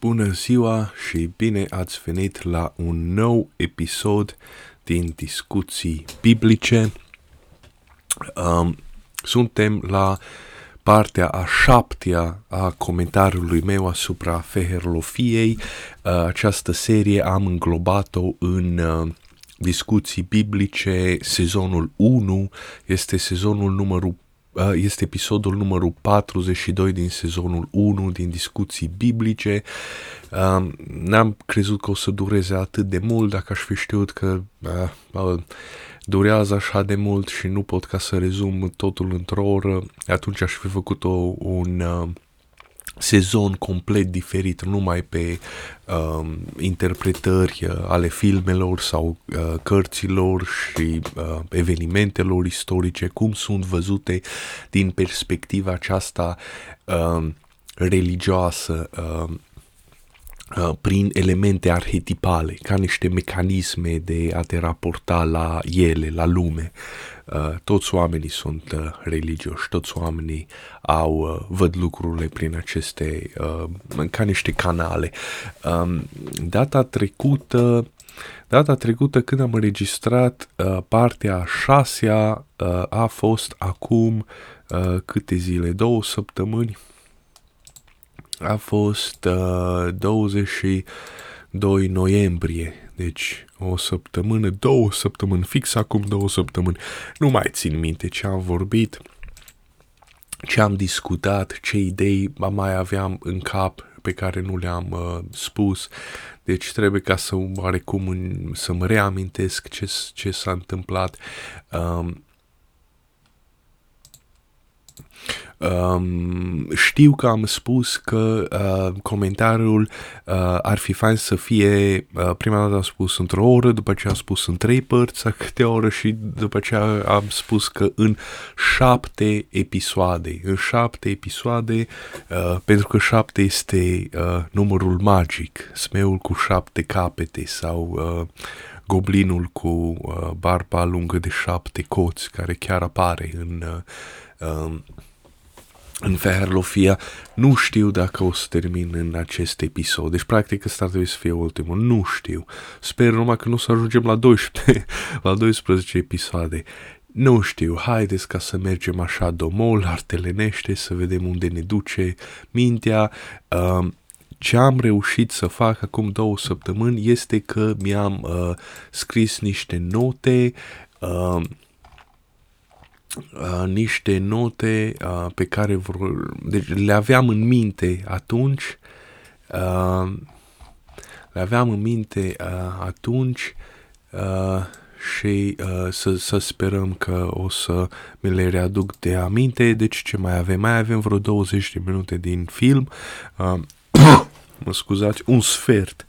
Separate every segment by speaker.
Speaker 1: Bună ziua și bine ați venit la un nou episod din discuții biblice. Um, suntem la partea a șaptea a comentariului meu asupra Feherlofiei. Uh, această serie am înglobat-o în uh, discuții biblice, sezonul 1, este sezonul numărul este episodul numărul 42 din sezonul 1 din discuții biblice. N-am crezut că o să dureze atât de mult, dacă aș fi știut că durează așa de mult și nu pot ca să rezum totul într-o oră, atunci aș fi făcut o, un sezon complet diferit, nu numai pe uh, interpretări uh, ale filmelor sau uh, cărților și uh, evenimentelor istorice, cum sunt văzute din perspectiva aceasta uh, religioasă, uh, Uh, prin elemente arhetipale, ca niște mecanisme de a te raporta la ele, la lume. Uh, toți oamenii sunt uh, religioși, toți oamenii au, văd lucrurile prin aceste, ca niște canale. Um, data trecută, Data trecută când am înregistrat uh, partea a șasea uh, a fost acum uh, câte zile? Două săptămâni? A fost uh, 22 noiembrie, deci o săptămână, două săptămâni, fix acum două săptămâni. Nu mai țin minte ce am vorbit, ce am discutat, ce idei mai aveam în cap pe care nu le-am uh, spus. Deci trebuie ca să oarecum să mă reamintesc ce, ce s-a întâmplat. Um, Um, știu că am spus că uh, comentariul uh, ar fi fain să fie, uh, prima dată am spus într-o oră, după ce am spus în trei părți, a câte oră și după ce am spus că în șapte episoade, în șapte episoade, uh, pentru că șapte este uh, numărul magic, smeul cu șapte capete sau uh, goblinul cu uh, barba lungă de șapte coți, care chiar apare în uh, um, în Feherlofia. Nu știu dacă o să termin în acest episod. Deci, practic, ăsta ar trebui să fie ultimul. Nu știu. Sper numai că nu o să ajungem la 12, la 12 episoade. Nu știu, haideți ca să mergem așa domol, artelenește, să vedem unde ne duce mintea. Uh, ce am reușit să fac acum două săptămâni este că mi-am uh, scris niște note uh, uh, niște note uh, pe care vor, deci le aveam în minte atunci, uh, le aveam în minte uh, atunci uh, și uh, să, să sperăm că o să mi le readuc de aminte. Deci ce mai avem? Mai avem vreo 20 de minute din film, uh, mă scuzați, un sfert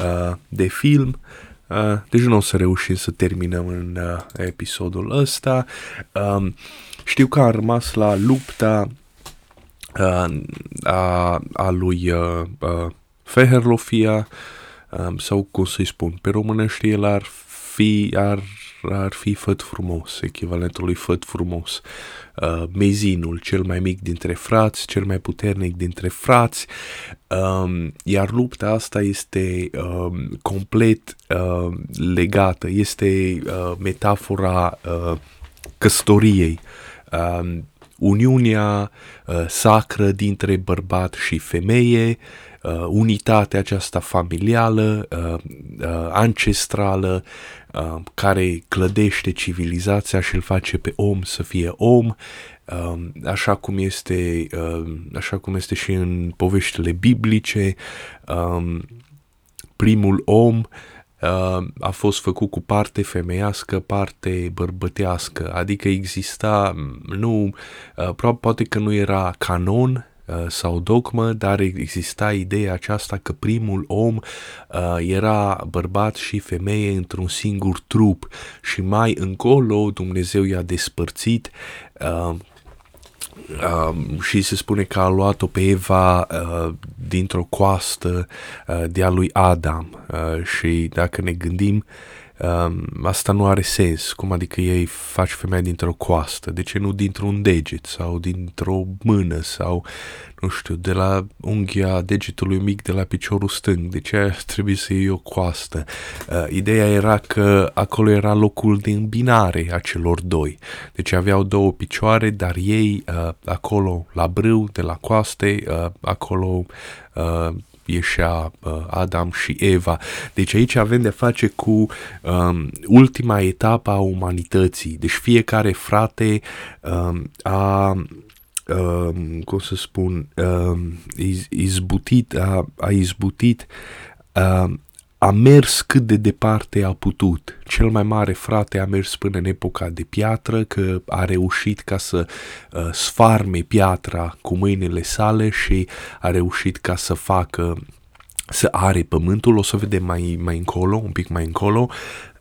Speaker 1: uh, de film. Uh, deci nu o să reușim să terminăm în uh, episodul ăsta. Um, știu că a rămas la lupta uh, a, a lui uh, uh, Feherlofia, um, sau cum să-i spun, pe românește el ar fi, ar, ar fi făt frumos, echivalentul lui făt frumos. Uh, mezinul, cel mai mic dintre frați, cel mai puternic dintre frați, um, iar lupta asta este um, complet uh, legată, este uh, metafora uh, căsătoriei. Um, uniunea uh, sacră dintre bărbat și femeie, uh, unitatea aceasta familială, uh, uh, ancestrală, uh, care clădește civilizația și îl face pe om să fie om, uh, așa cum este, uh, așa cum este și în poveștile biblice, uh, primul om uh, a fost făcut cu parte femeiască, parte bărbătească, adică exista, nu, uh, poate că nu era canon Uh, sau dogmă, dar exista ideea aceasta că primul om uh, era bărbat și femeie într-un singur trup și mai încolo Dumnezeu i-a despărțit uh, Uh, și se spune că a luat-o pe Eva uh, dintr-o coastă uh, de-a lui Adam uh, și dacă ne gândim um, asta nu are sens. Cum adică ei faci femeia dintr-o coastă? De ce nu dintr-un deget sau dintr-o mână sau nu știu, de la unghia degetului mic de la piciorul stâng, de ce trebuie să iei o coastă. Uh, ideea era că acolo era locul de îmbinare a celor doi. Deci aveau două picioare, dar ei uh, acolo la brâu de la coaste, uh, acolo uh, ieșea uh, Adam și Eva. Deci aici avem de face cu um, ultima etapă a umanității. Deci fiecare frate um, a um, cum să spun, um, izbutit, a, a izbutit um, a mers cât de departe a putut. Cel mai mare frate a mers până în epoca de piatră, că a reușit ca să uh, sfarme piatra cu mâinile sale și a reușit ca să facă să are pământul, o să vedem mai, mai încolo, un pic mai încolo,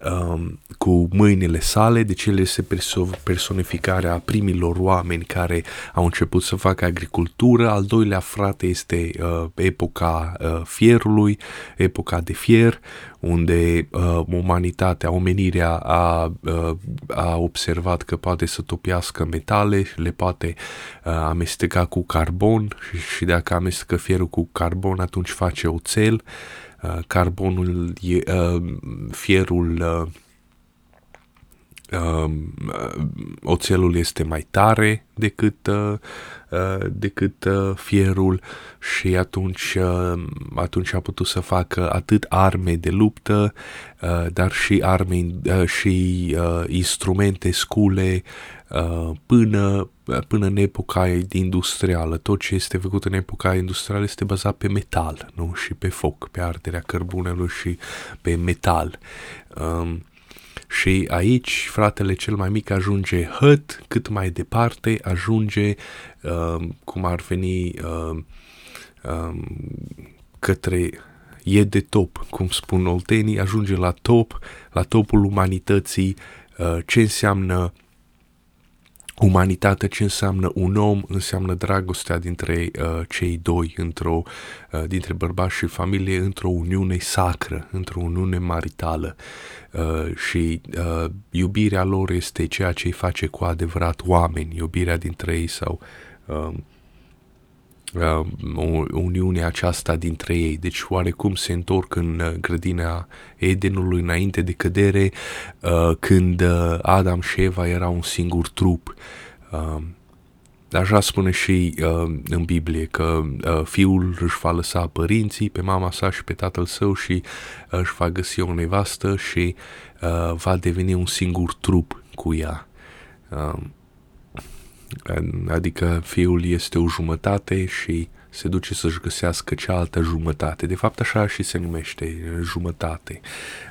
Speaker 1: um, cu mâinile sale, deci el este perso- personificarea primilor oameni care au început să facă agricultură. Al doilea frate este uh, epoca uh, fierului, epoca de fier, unde uh, umanitatea, omenirea a, uh, a observat că poate să topiască metale, le poate uh, amesteca cu carbon și, și dacă amestecă fierul cu carbon, atunci face oțel. Uh, Uh, carbonul, uh, fierul, uh, um, oțelul este mai tare decât, decât fierul și atunci, atunci a putut să facă atât arme de luptă, dar și arme și instrumente, scule, până până în epoca industrială. Tot ce este făcut în epoca industrială este bazat pe metal, nu? Și pe foc, pe arderea cărbunelui și pe metal. Um, și aici fratele cel mai mic ajunge hăt, cât mai departe ajunge, um, cum ar veni, um, um, către e de top, cum spun oltenii, ajunge la top, la topul umanității, uh, ce înseamnă umanitate, ce înseamnă un om, înseamnă dragostea dintre uh, cei doi, într-o, uh, dintre bărbați și familie, într-o uniune sacră, într-o uniune maritală. Uh, și uh, iubirea lor este ceea ce îi face cu adevărat oameni, iubirea dintre ei sau uh, uh, uniunea aceasta dintre ei. Deci oarecum se întorc în uh, grădina Edenului înainte de cădere, uh, când uh, Adam și Eva erau un singur trup. Uh, Așa spune și uh, în Biblie că uh, fiul își va lăsa părinții pe mama sa și pe tatăl său și uh, își va găsi o nevastă și uh, va deveni un singur trup cu ea. Uh, adică fiul este o jumătate și se duce să-și găsească cealaltă jumătate. De fapt, așa și se numește jumătate.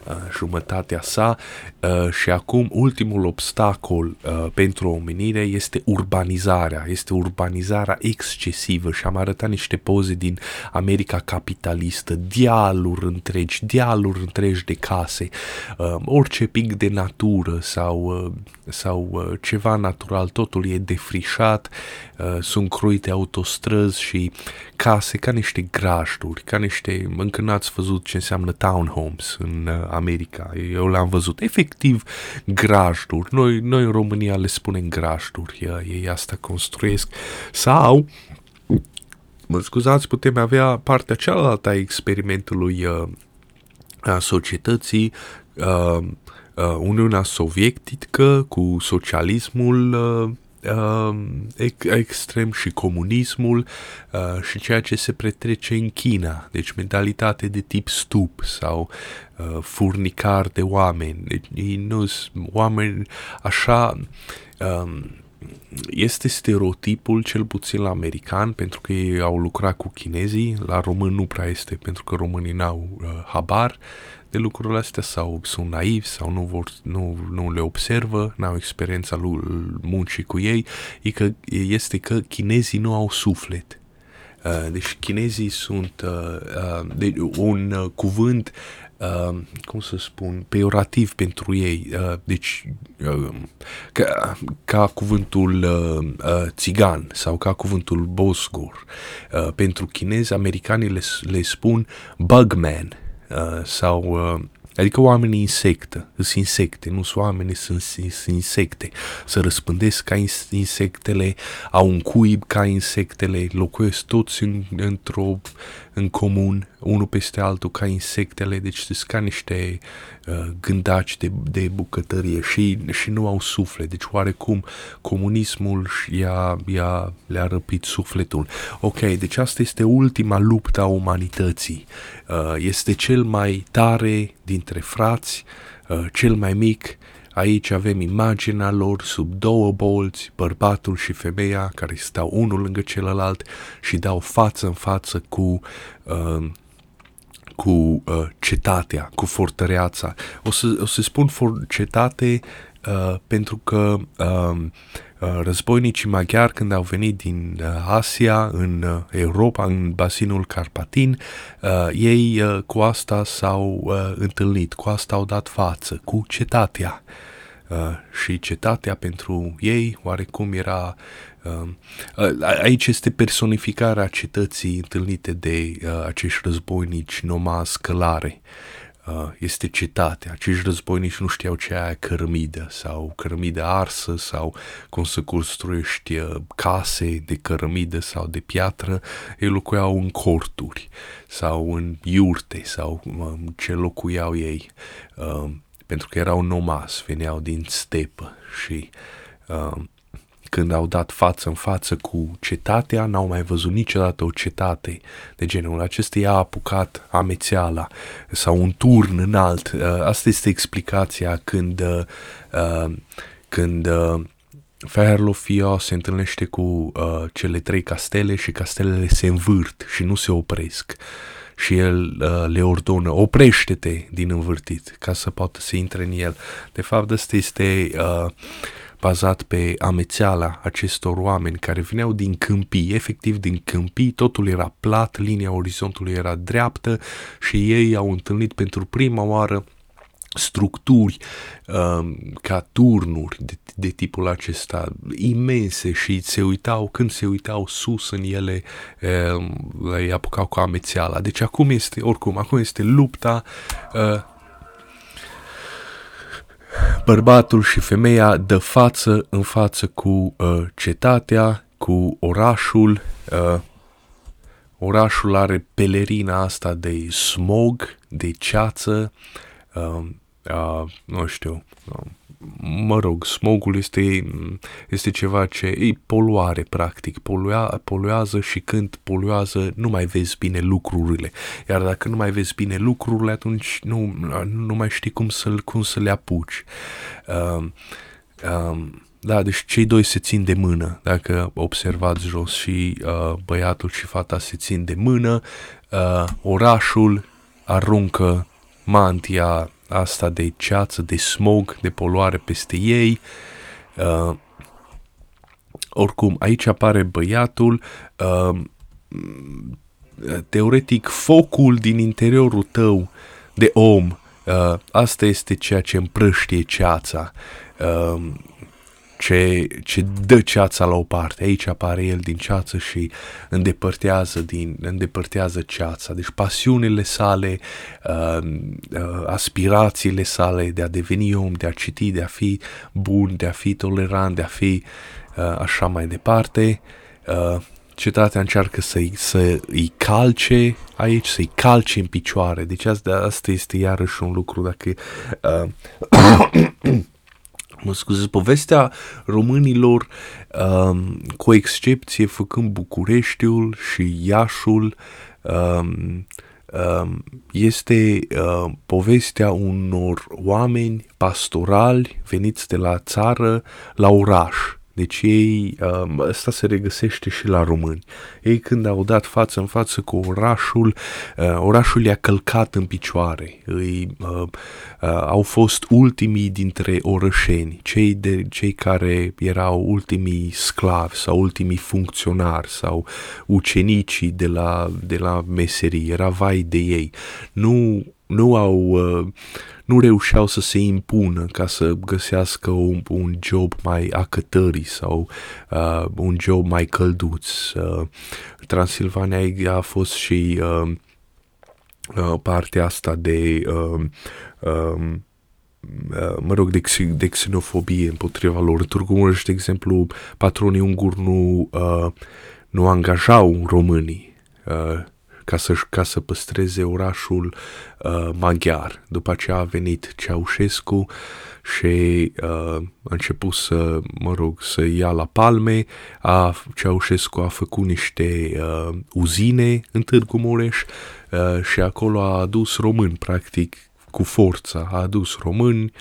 Speaker 1: Uh, jumătatea sa uh, și acum ultimul obstacol uh, pentru omenire este urbanizarea. Este urbanizarea excesivă și am arătat niște poze din America capitalistă, dialuri întregi, dialuri întregi de case, orice pic de natură sau, sau ceva natural, totul e defrișat, sunt cruite autostrăzi și case ca niște grajduri, ca niște, încă n-ați văzut ce înseamnă townhomes în uh, America, eu le-am văzut, efectiv grajduri, noi, noi în România le spunem grajduri, ei asta construiesc, sau mă scuzați, putem avea partea cealaltă a experimentului uh, a societății, uh, uh, Uniunea Sovietică cu socialismul uh, uh, extrem și comunismul uh, și ceea ce se pretrece în China, deci mentalitate de tip stup sau uh, furnicar de oameni, deci nu oameni așa uh, este stereotipul, cel puțin la american, pentru că ei au lucrat cu chinezii, la român nu prea este, pentru că românii n-au uh, habar de lucrurile astea sau sunt naivi sau nu, vor, nu, nu le observă, n-au experiența lui muncii cu ei, e că, este că chinezii nu au suflet. Uh, deci chinezii sunt uh, uh, de, un uh, cuvânt Uh, cum să spun, peorativ pentru ei. Uh, deci, uh, ca, ca cuvântul uh, uh, țigan sau ca cuvântul bosgur. Uh, pentru chinezi, americanii le, le spun bugman uh, sau uh, Adică oamenii insectă, sunt insecte, nu sunt oameni, sunt, sunt insecte. Să răspândesc ca insectele, au un cuib ca insectele, locuiesc toți în, într-o, în comun, unul peste altul ca insectele, deci sunt ca niște uh, gândaci de, de bucătărie și, și nu au suflet. Deci oarecum comunismul i-a, i-a, le-a răpit sufletul. Ok, deci asta este ultima luptă a umanității. Uh, este cel mai tare dintre frați, uh, cel mai mic, Aici avem imaginea lor sub două bolți, bărbatul și femeia care stau unul lângă celălalt și dau față în față cu uh, cu uh, cetatea, cu fortăreața. O să, o să spun for- cetate uh, pentru că uh, Uh, războinicii maghiari când au venit din uh, Asia în uh, Europa, în basinul Carpatin, ei cu asta s-au întâlnit, cu asta au dat față, cu cetatea. Și cetatea pentru ei oarecum era Aici este personificarea cetății întâlnite de acești războinici nomazi călare. Uh, este cetatea. Acești războinici nu știau ce aia cărămidă sau cărămidă arsă sau cum să construiești uh, case de cărămidă sau de piatră. Ei locuiau în corturi sau în iurte sau um, ce locuiau ei um, pentru că erau nomas, veneau din stepă și um, când au dat față în față cu cetatea, n-au mai văzut niciodată o cetate de genul acesta. I-a apucat amețeala sau un turn înalt. Uh, asta este explicația când, uh, uh, când Ferlofio se întâlnește cu uh, cele trei castele și castelele se învârt și nu se opresc și el uh, le ordonă, oprește-te din învârtit ca să poată să intre în el. De fapt, ăsta este uh, bazat pe amețeala acestor oameni care veneau din câmpii, efectiv din câmpii, totul era plat, linia orizontului era dreaptă și ei au întâlnit pentru prima oară structuri um, ca turnuri de, de tipul acesta imense și se uitau, când se uitau sus în ele, um, le apucau cu amețeala. Deci acum este, oricum, acum este lupta uh, bărbatul și femeia dă față în față cu uh, cetatea, cu orașul. Uh, orașul are pelerina asta de smog, de ceață, uh, uh, nu știu, uh, mă rog, smogul este, este ceva ce e poluare, practic, Polua, poluează și când poluează nu mai vezi bine lucrurile. Iar dacă nu mai vezi bine lucrurile, atunci nu, nu mai știi cum să, cum să le apuci. Uh, uh, da, deci cei doi se țin de mână, dacă observați jos și uh, băiatul și fata se țin de mână, uh, orașul aruncă mantia asta de ceață, de smog, de poluare peste ei. Uh, oricum, aici apare băiatul, uh, teoretic focul din interiorul tău de om, uh, asta este ceea ce împrăștie ceața. Uh, ce, ce dă ceața la o parte. Aici apare el din ceață și îndepărtează, din, îndepărtează ceața. Deci pasiunile sale, uh, uh, aspirațiile sale de a deveni om, de a citi, de a fi bun, de a fi tolerant, de a fi uh, așa mai departe. Uh, cetatea încearcă să-i, să-i calce aici, să-i calce în picioare. Deci asta, asta este iarăși un lucru dacă... Uh, mă scuze, povestea românilor, um, cu excepție făcând Bucureștiul și Iașul, um, um, este uh, povestea unor oameni pastorali veniți de la țară la oraș deci ei, asta se regăsește și la români. Ei când au dat față în față cu orașul, uh, orașul i-a călcat în picioare. Ei uh, uh, au fost ultimii dintre orășeni, cei, de, cei care erau ultimii sclavi sau ultimii funcționari sau ucenicii de la, de la meserie. Era vai de ei. Nu, nu au... Uh, nu reușeau să se impună ca să găsească un, un job mai acătării sau uh, un job mai călduț. Uh, Transilvania a fost și uh, uh, partea asta de uh, uh, mă rog, de, de xenofobie împotriva lor. În Târgu Mureș, de exemplu, patronii unguri nu, uh, nu angajau românii uh, ca, să, ca să păstreze orașul uh, maghiar. După aceea a venit Ceaușescu și uh, a început să, mă rog, să ia la palme. A, Ceaușescu a făcut niște uh, uzine în Târgu Mureș uh, și acolo a adus români, practic, cu forța, a adus români,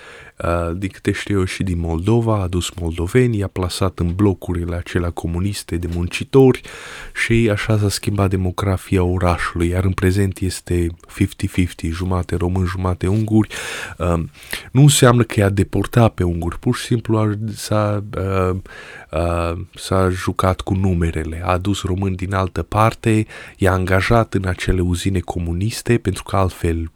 Speaker 1: din câte știu eu și din Moldova, a adus moldoveni, i-a plasat în blocurile acelea comuniste de muncitori și așa s-a schimbat demografia orașului, iar în prezent este 50-50, jumate români, jumate unguri. Nu înseamnă că i-a deportat pe unguri, pur și simplu s-a, s-a jucat cu numerele, a adus români din altă parte, i-a angajat în acele uzine comuniste, pentru că altfel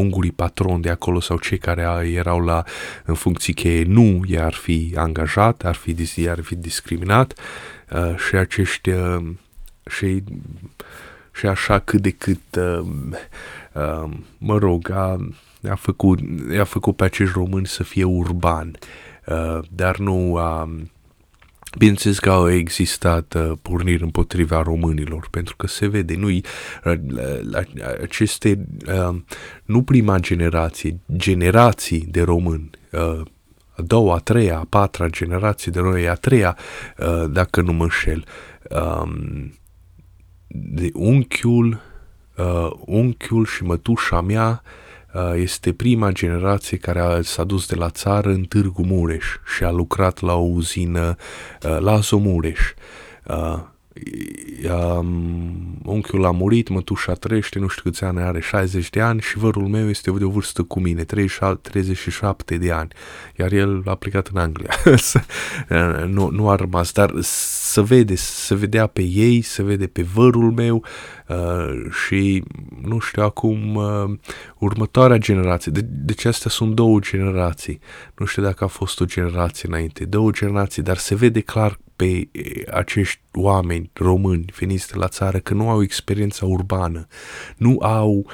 Speaker 1: ungurii patroni de acolo sau cei care erau la în funcții cheie nu i-ar fi angajat, ar fi, i-ar fi discriminat uh, și acești uh, și, și așa cât de cât uh, uh, mă rog a, a, făcut, a făcut pe acești români să fie urban uh, dar nu a uh, Bineînțeles că au existat uh, porniri împotriva românilor, pentru că se vede, nu uh, aceste, uh, nu prima generație, generații de români, uh, a doua, a treia, a patra generație de români, a treia, uh, dacă nu mă înșel, um, de unchiul, uh, unchiul și mătușa mea uh, Uh, este prima generație care a, s-a dus de la țară în Târgu Mureș și a lucrat la o uzină uh, la Zomureș. Uh, um, unchiul a murit, mătușa trăiește, nu știu câți ani are, 60 de ani și vărul meu este de o vârstă cu mine, 37 de ani, iar el a plecat în Anglia. nu, nu a rămas, dar să vede, să vedea pe ei, să vede pe vărul meu uh, și nu știu acum uh, următoarea generație. De, deci astea sunt două generații. Nu știu dacă a fost o generație înainte, două generații, dar se vede clar pe acești oameni români veniți de la țară că nu au experiența urbană, nu au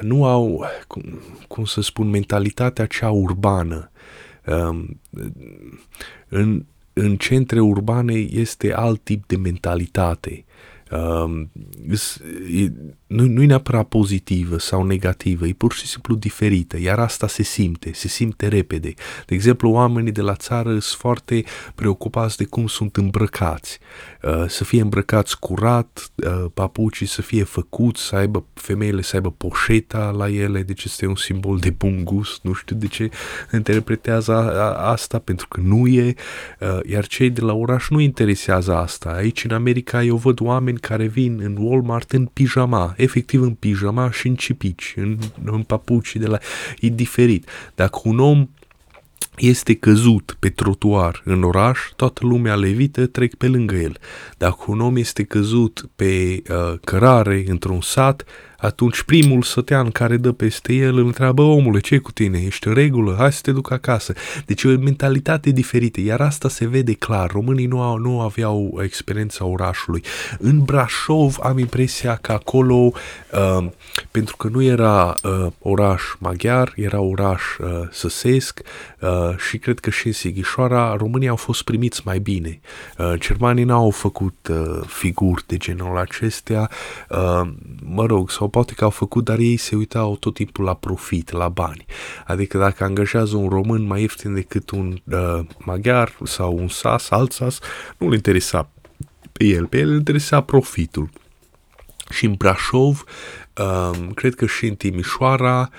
Speaker 1: nu au, cum, cum să spun, mentalitatea cea urbană. Um, în, în centre urbane este alt tip de mentalitate. Um, nu, nu e neapărat pozitivă sau negativă, e pur și simplu diferită, iar asta se simte, se simte repede. De exemplu, oamenii de la țară sunt foarte preocupați de cum sunt îmbrăcați. Uh, să fie îmbrăcați curat, uh, papucii să fie făcuți, să aibă femeile să aibă poșeta la ele, deci este un simbol de bun gust, nu știu de ce interpretează asta, pentru că nu e, uh, iar cei de la oraș nu interesează asta. Aici, în America, eu văd oameni care vin în Walmart în pijama, efectiv în pijama și în cipici, în, în papuci de la... E diferit. Dacă un om este căzut pe trotuar în oraș, toată lumea levită trec pe lângă el. Dacă un om este căzut pe uh, cărare într-un sat, atunci primul sătean care dă peste el îl întreabă omule, ce cu tine? Ești în regulă? Hai să te duc acasă. Deci e o mentalitate diferită, iar asta se vede clar. Românii nu, au, nu aveau experiența orașului. În Brașov am impresia că acolo, uh, pentru că nu era uh, oraș maghiar, era oraș uh, săsesc uh, și cred că și în Sighișoara românii au fost primiți mai bine. Uh, germanii n-au făcut uh, figuri de genul acestea, uh, mă rog, sau poate că au făcut, dar ei se uitau tot timpul la profit, la bani. Adică dacă angajează un român mai ieftin decât un uh, maghiar sau un sas, alt sas, nu-l interesa pe el, pe el îl interesa profitul. Și în Brașov, um, cred că și în Timișoara,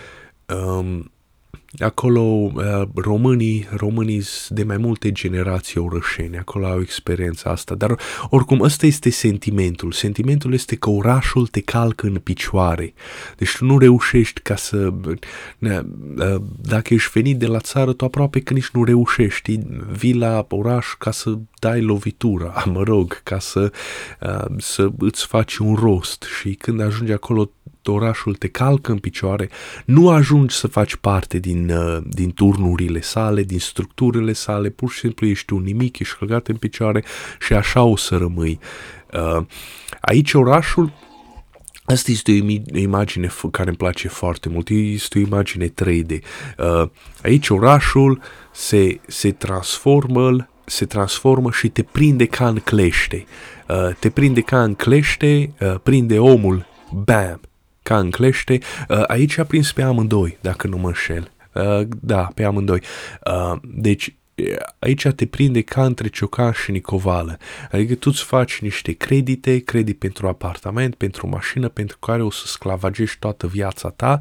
Speaker 1: um, Acolo uh, românii, românii de mai multe generații orășeni, acolo au experiența asta, dar oricum ăsta este sentimentul. Sentimentul este că orașul te calcă în picioare. Deci tu nu reușești ca să... Uh, dacă ești venit de la țară, tu aproape că nici nu reușești. Vii la oraș ca să dai lovitura, mă rog, ca să, uh, să îți faci un rost și când ajungi acolo orașul te calcă în picioare, nu ajungi să faci parte din, uh, din turnurile sale, din structurile sale, pur și simplu ești un nimic, ești călcat în picioare și așa o să rămâi. Uh, aici orașul Asta este o imagine care îmi place foarte mult, este o imagine 3D. Uh, aici orașul se, se transformă se transformă și te prinde ca în clește. Uh, te prinde ca în clește, uh, prinde omul, bam, ca în clește. Uh, aici a prins pe amândoi, dacă nu mă înșel. Uh, da, pe amândoi. Uh, deci aici te prinde ca între ciocan și nicovală. Adică tu îți faci niște credite, credit pentru apartament, pentru mașină, pentru care o să sclavagești toată viața ta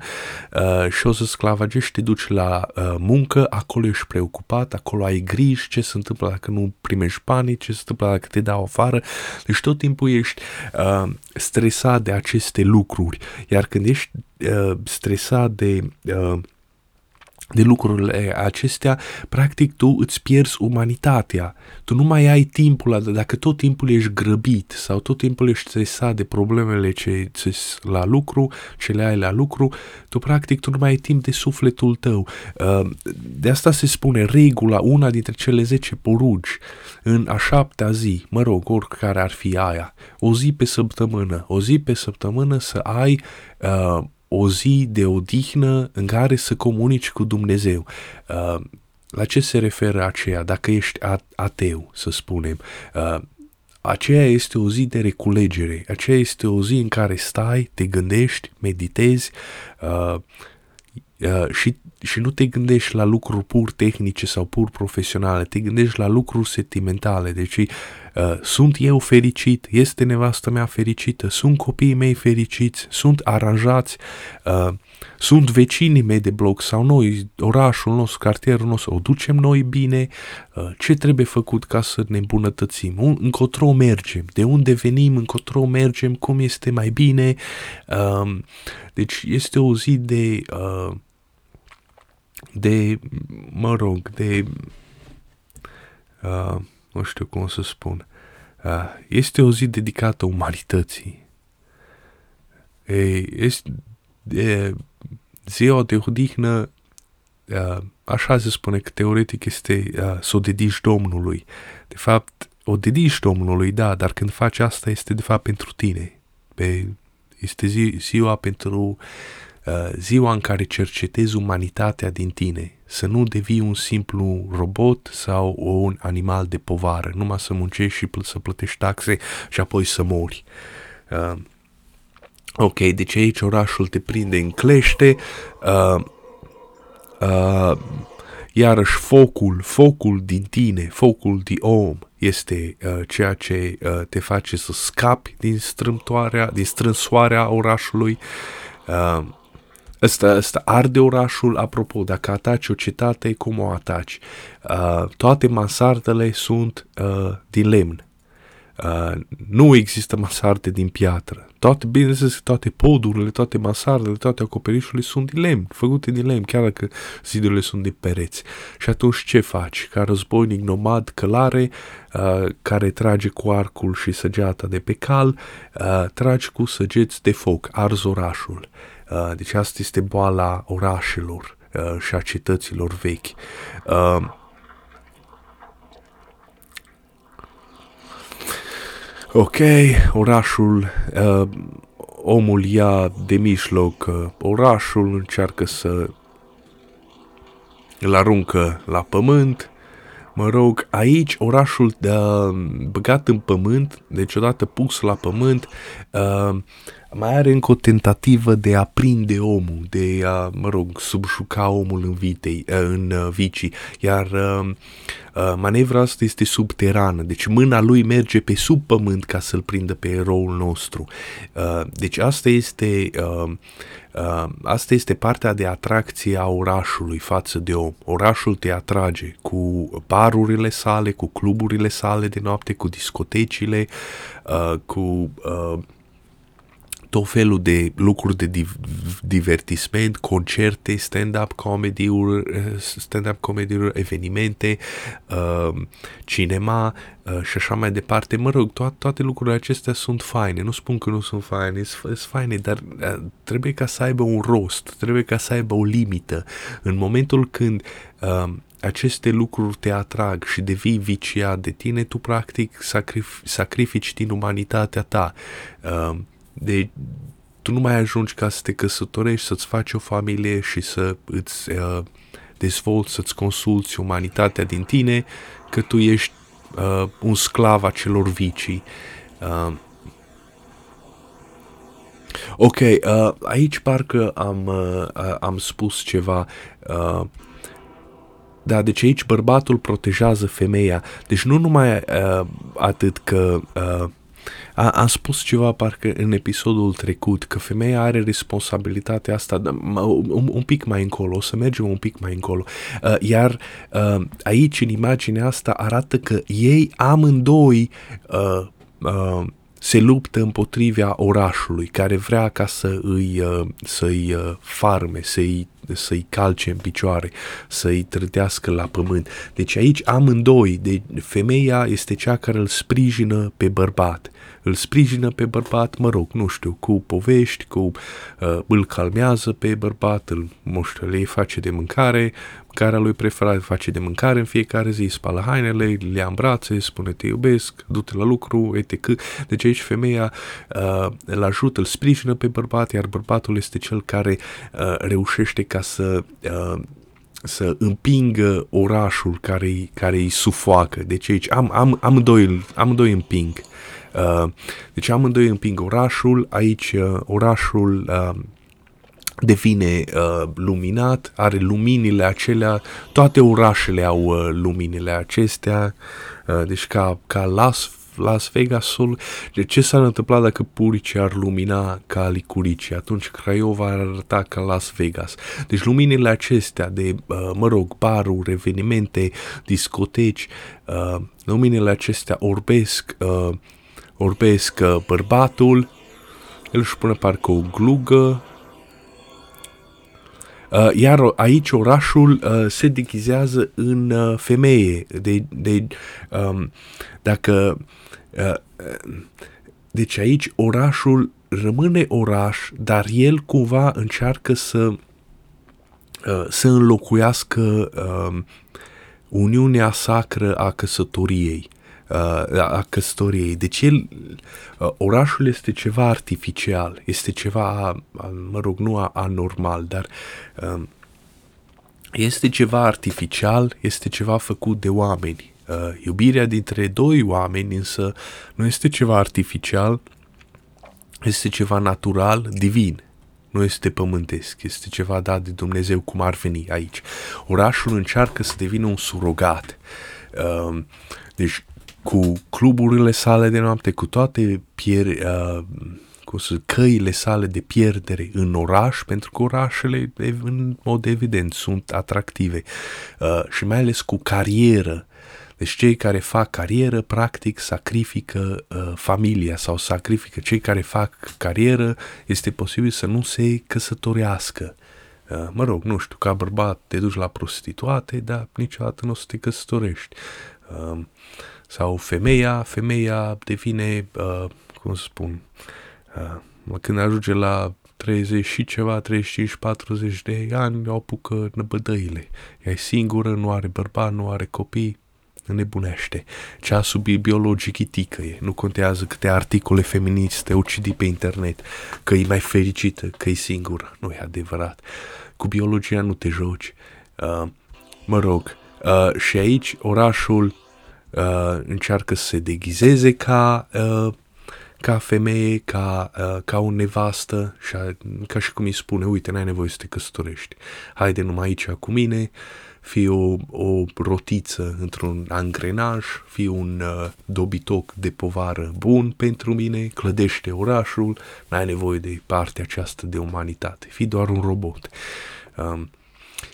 Speaker 1: uh, și o să sclavagești, te duci la uh, muncă, acolo ești preocupat, acolo ai griji, ce se întâmplă dacă nu primești banii, ce se întâmplă dacă te dau afară. Deci tot timpul ești uh, stresat de aceste lucruri. Iar când ești uh, stresat de... Uh, de lucrurile acestea, practic tu îți pierzi umanitatea. Tu nu mai ai timpul, dacă tot timpul ești grăbit sau tot timpul ești stresat de problemele ce la lucru, ce le ai la lucru, tu practic tu nu mai ai timp de sufletul tău. Uh, de asta se spune regula, una dintre cele 10 porunci, în a șaptea zi, mă rog, oricare ar fi aia, o zi pe săptămână, o zi pe săptămână să ai uh, o zi de odihnă în care să comunici cu Dumnezeu. Uh, la ce se referă aceea? Dacă ești ateu, să spunem, uh, aceea este o zi de reculegere, aceea este o zi în care stai, te gândești, meditezi uh, uh, și și nu te gândești la lucruri pur tehnice sau pur profesionale, te gândești la lucruri sentimentale. Deci, uh, sunt eu fericit, este nevastă mea fericită, sunt copiii mei fericiți, sunt aranjați, uh, sunt vecinii mei de bloc sau noi, orașul nostru, cartierul nostru, o ducem noi bine, uh, ce trebuie făcut ca să ne îmbunătățim, încotro mergem, de unde venim, încotro mergem, cum este mai bine. Uh, deci este o zi de... Uh, de, mă rog, de, uh, nu știu cum să spun, uh, este o zi dedicată umanității. E, este, e, ziua de odihnă, uh, așa se spune că teoretic este uh, să o dedici Domnului. De fapt, o dedici Domnului, da, dar când faci asta este de fapt pentru tine. Pe, este zi, ziua pentru Uh, ziua în care cercetezi umanitatea din tine, să nu devii un simplu robot sau un animal de povară, numai să muncești și să plătești taxe și apoi să mori. Uh, ok, deci aici orașul te prinde în clește, uh, uh, iarăși focul, focul din tine, focul de om este uh, ceea ce uh, te face să scapi din strâmtoarea, din strânsoarea orașului. Uh, Ăsta, ăsta arde orașul, apropo, dacă ataci o cetate, cum o ataci? Uh, toate mansardele sunt uh, din lemn. Uh, nu există mansarde din piatră. Toate, bineînțeles, toate podurile, toate mansardele, toate acoperișurile sunt din lemn, făcute din lemn, chiar dacă zidurile sunt de pereți. Și atunci ce faci? Ca războinic nomad călare, uh, care trage cu arcul și săgeata de pe cal, uh, tragi cu săgeți de foc, arzi orașul. Uh, deci asta este boala orașelor uh, și a cetăților vechi. Uh, ok, orașul, uh, omul ia de mijloc uh, orașul, încearcă să îl aruncă la pământ, Mă rog, aici orașul uh, băgat în pământ, deci odată pus la pământ, uh, mai are încă o tentativă de a prinde omul, de a, mă rog, subjuca omul în, vitei, în uh, vicii, iar uh, uh, manevra asta este subterană, deci mâna lui merge pe sub pământ ca să-l prindă pe eroul nostru. Uh, deci asta este, uh, uh, asta este partea de atracție a orașului față de om. Orașul te atrage cu barurile sale, cu cluburile sale de noapte, cu discotecile, uh, cu... Uh, tot felul de lucruri de div- divertisment, concerte, stand-up comedy-uri, stand-up comedy evenimente, uh, cinema uh, și așa mai departe. Mă rog, to- toate lucrurile acestea sunt faine. Nu spun că nu sunt faine, sunt faine, dar uh, trebuie ca să aibă un rost, trebuie ca să aibă o limită. În momentul când uh, aceste lucruri te atrag și devii viciat de tine, tu practic sacrif- sacrifici din umanitatea ta. Uh, de tu nu mai ajungi ca să te căsătorești, să-ți faci o familie și să îți uh, dezvolți, să-ți consulți umanitatea din tine, că tu ești uh, un sclav a celor vicii. Uh, ok, uh, aici parcă am, uh, am spus ceva. Uh, da, deci aici bărbatul protejează femeia. Deci nu numai uh, atât că uh, a, am spus ceva parcă în episodul trecut, că femeia are responsabilitatea asta un, un pic mai încolo, o să mergem un pic mai încolo. Uh, iar uh, aici, în imaginea asta, arată că ei amândoi uh, uh, se luptă împotriva orașului care vrea ca să îi, uh, să-i uh, farme, să-i, să-i calce în picioare, să-i trădească la pământ. Deci aici amândoi, de, femeia este cea care îl sprijină pe bărbat îl sprijină pe bărbat, mă rog, nu știu, cu povești, cu uh, îl calmează pe bărbat, îl, nu știu, le face de mâncare, care lui preferat face de mâncare în fiecare zi, spală hainele, le ia în brațe, spune te iubesc, du-te la lucru, etc. Deci aici femeia uh, îl ajută, îl sprijină pe bărbat, iar bărbatul este cel care uh, reușește ca să uh, să împingă orașul care, care îi sufoacă. Deci aici am, am, amândoi, amândoi împing. Uh, deci amândoi împing orașul, aici uh, orașul uh, devine uh, luminat, are luminile acelea, toate orașele au uh, luminile acestea, uh, deci ca, ca Las, Las Vegasul, de ce s-ar întâmpla dacă Purice ar lumina ca Licurice? Atunci Craiova ar arăta ca Las Vegas. Deci luminile acestea de, uh, mă rog, baruri, evenimente, discoteci, uh, luminile acestea orbesc uh, orbesc uh, bărbatul, el își pune parcă o glugă, Uh, iar aici orașul uh, se deghizează în uh, femeie. De, de, um, dacă, uh, deci aici orașul rămâne oraș, dar el cumva încearcă să, uh, să înlocuiască uh, uniunea sacră a căsătoriei. Uh, a căsătoriei. Deci el, uh, orașul este ceva artificial, este ceva, mă rog, nu anormal, dar um, este ceva artificial, este ceva făcut de oameni. Uh, iubirea dintre doi oameni însă nu este ceva artificial, este ceva natural, divin. Nu este pământesc, este ceva dat de Dumnezeu cum ar veni aici. Orașul încearcă să devină un surogat. Uh, deci cu cluburile sale de noapte, cu toate pier, uh, cu căile sale de pierdere în oraș, pentru că orașele, în mod evident, sunt atractive uh, și mai ales cu carieră. Deci cei care fac carieră, practic, sacrifică uh, familia sau sacrifică cei care fac carieră, este posibil să nu se căsătorească. Uh, mă rog, nu știu, ca bărbat te duci la prostituate, dar niciodată nu o să te căsătorești. Uh, sau femeia, femeia devine, uh, cum să spun, uh, când ajunge la 30 și ceva, 35-40 de ani, o apucă năbădăile. Ea e singură, nu are bărbat, nu are copii, nebunește. Ceasul biologic itică e. Nu contează câte articole feministe ucidi pe internet, că e mai fericită, că e singură. Nu e adevărat. Cu biologia nu te joci. Uh, mă rog, uh, și aici orașul uh, încearcă să se deghizeze ca, uh, ca femeie, ca, uh, ca o nevastă, și a, ca și cum îi spune, uite, n-ai nevoie să te căsătorești, haide numai aici cu mine, fii o, o rotiță într-un angrenaj, fii un uh, dobitoc de povară bun pentru mine, clădește orașul, n-ai nevoie de partea aceasta de umanitate, fii doar un robot. Um,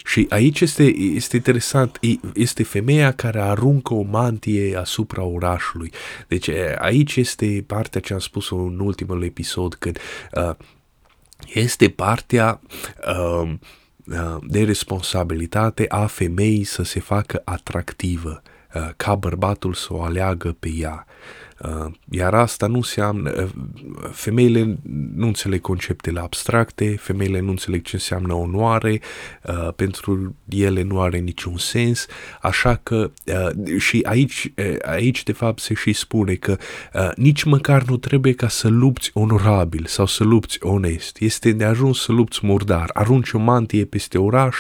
Speaker 1: și aici este, este interesant, este femeia care aruncă o mantie asupra orașului. Deci aici este partea ce am spus în ultimul episod, când uh, este partea uh, uh, de responsabilitate a femeii să se facă atractivă uh, ca bărbatul să o aleagă pe ea. Uh, iar asta nu înseamnă, uh, femeile nu înțeleg conceptele abstracte, femeile nu înțeleg ce înseamnă onoare, uh, pentru ele nu are niciun sens, așa că și aici, aici de fapt se și spune că nici măcar nu trebuie ca să lupți onorabil sau să lupți onest, este de ajuns să lupți murdar, arunci o mantie peste oraș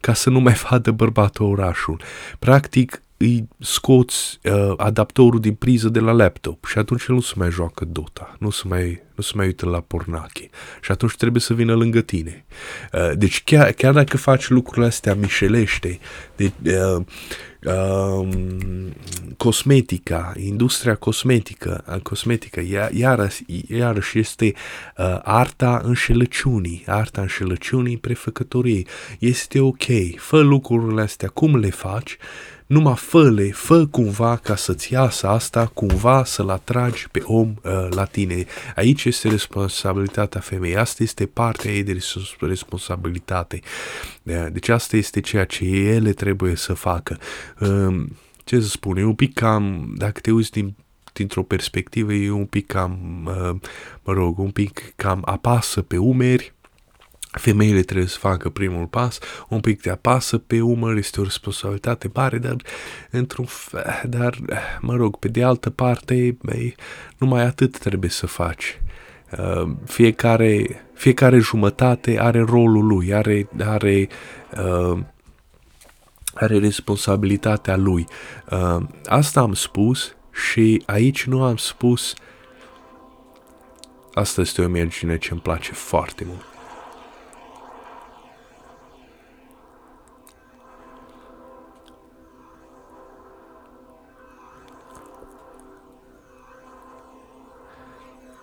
Speaker 1: ca să nu mai vadă bărbatul orașul. Practic, îi scoți uh, adaptorul din priză de la laptop și atunci el nu se mai joacă Dota, nu se mai, nu se mai uită la pornache și atunci trebuie să vină lângă tine. Uh, deci chiar, chiar dacă faci lucrurile astea mișelește, de, uh, uh, cosmetica, industria cosmetică, cosmetică iarăși, iarăși este uh, arta înșelăciunii, arta înșelăciunii prefăcătoriei. Este ok, fă lucrurile astea, cum le faci, numai fă-le, fă cumva ca să-ți iasă asta, cumva să-l atragi pe om uh, la tine. Aici este responsabilitatea femeii, asta este partea ei de responsabilitate. Deci asta este ceea ce ele trebuie să facă. Uh, ce să spun, e un pic cam, dacă te uiți din dintr-o perspectivă, e un pic cam, uh, mă rog, un pic cam apasă pe umeri, Femeile trebuie să facă primul pas, un pic de apasă pe umăr, este o responsabilitate mare, dar într-un dar, mă rog, pe de altă parte, băi, numai atât trebuie să faci. Uh, fiecare, fiecare jumătate are rolul lui, are, are, uh, are responsabilitatea lui. Uh, asta am spus și aici nu am spus Asta este o imagine ce îmi place foarte mult.